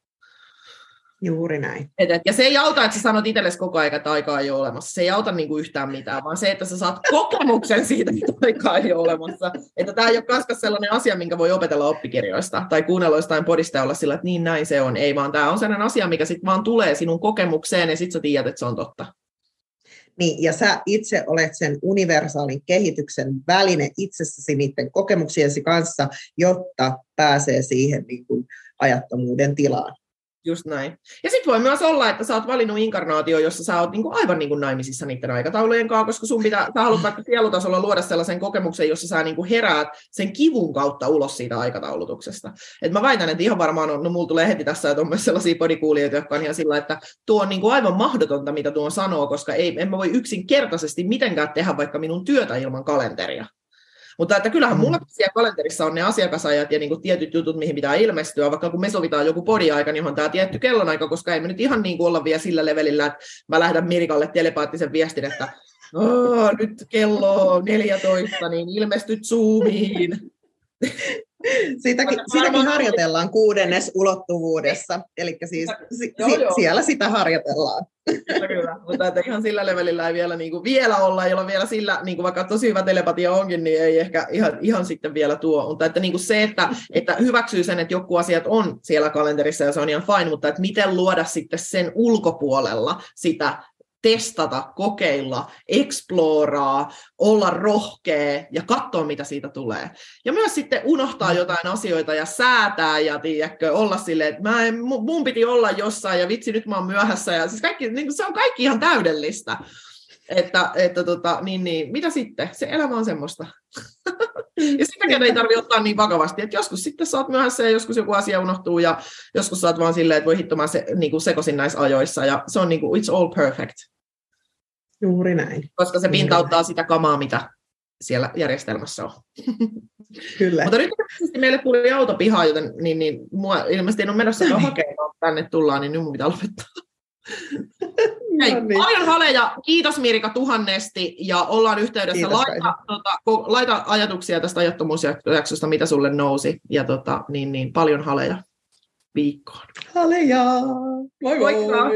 Juuri näin. Et, et, ja se ei auta, että sä sanot itsellesi koko ajan, että aikaa ei ole olemassa. Se ei auta niinku yhtään mitään, vaan se, että sä saat kokemuksen siitä, että aikaa ei ole olemassa. Että tämä ei ole kaskas sellainen asia, minkä voi opetella oppikirjoista tai kuunnella jostain podista olla sillä, että niin näin se on. Ei, vaan tämä on sellainen asia, mikä sitten vaan tulee sinun kokemukseen ja sitten sä tiedät, että se on totta. Niin, ja sä itse olet sen universaalin kehityksen väline itsessäsi niiden kokemuksiesi kanssa, jotta pääsee siihen niin kuin ajattomuuden tilaan. Just näin. Ja sitten voi myös olla, että sä oot valinnut inkarnaatio, jossa sä oot niinku aivan niinku naimisissa niiden aikataulujen kanssa, koska sun pitää, sä haluat vaikka sielutasolla luoda sellaisen kokemuksen, jossa sä niinku heräät sen kivun kautta ulos siitä aikataulutuksesta. Et mä väitän, että ihan varmaan on, no mulla tulee heti tässä, että on myös sellaisia podikuulijoita, jotka on ihan sillä, että tuo on niinku aivan mahdotonta, mitä tuo sanoo, koska ei, en mä voi yksinkertaisesti mitenkään tehdä vaikka minun työtä ilman kalenteria. Mutta että kyllähän mulla mm. siellä kalenterissa on ne asiakasajat ja niin kuin tietyt jutut, mihin pitää ilmestyä, vaikka kun me sovitaan joku podiaika, niin on tämä tietty kellonaika, koska ei me nyt ihan niin kuin olla vielä sillä levelillä, että mä lähdän Mirikalle telepaattisen viestin, että nyt kello on 14, niin ilmestyt Zoomiin. [laughs] Sitäkin, sitäkin harjoitellaan kuudennes ulottuvuudessa, eli siis si, joo, joo. siellä sitä harjoitellaan. Kyllä, kyllä. mutta että ihan sillä levelillä ei vielä, niin kuin, vielä olla, ei olla vielä sillä, niin kuin vaikka tosi hyvä telepatia onkin, niin ei ehkä ihan, ihan sitten vielä tuo. Mutta että niin kuin se, että, että hyväksyy sen, että joku asiat on siellä kalenterissa ja se on ihan fine, mutta että miten luoda sitten sen ulkopuolella sitä testata, kokeilla, eksploraa, olla rohkea ja katsoa, mitä siitä tulee. Ja myös sitten unohtaa mm. jotain asioita ja säätää ja tiedätkö, olla silleen, että mä en, mun piti olla jossain ja vitsi, nyt mä oon myöhässä. Ja siis kaikki, niin se on kaikki ihan täydellistä. Että, että tota, niin, niin, mitä sitten? Se elämä on semmoista. [laughs] ja sitäkään ei tarvitse ottaa niin vakavasti, että joskus sitten sä oot myöhässä ja joskus joku asia unohtuu ja joskus sä oot vaan silleen, että voi hittomaan se, niin kuin sekosin näissä ajoissa ja se on niin kuin, it's all perfect. Juuri näin. Koska se pintauttaa sitä kamaa, mitä siellä järjestelmässä on. Kyllä. Mutta nyt meille tuli auto pihaan, joten niin, niin, mua ilmeisesti en ole menossa no niin. hakemaan, tänne tullaan, niin nyt mun pitää lopettaa. [laughs] Hei, no niin. Paljon haleja. Kiitos Mirika tuhannesti ja ollaan yhteydessä. laita, tota, laita ajatuksia tästä ajattomuusjaksosta, mitä sulle nousi. Ja tota, niin, niin, paljon haleja viikkoon. Haleja! Moi moi! Moikka.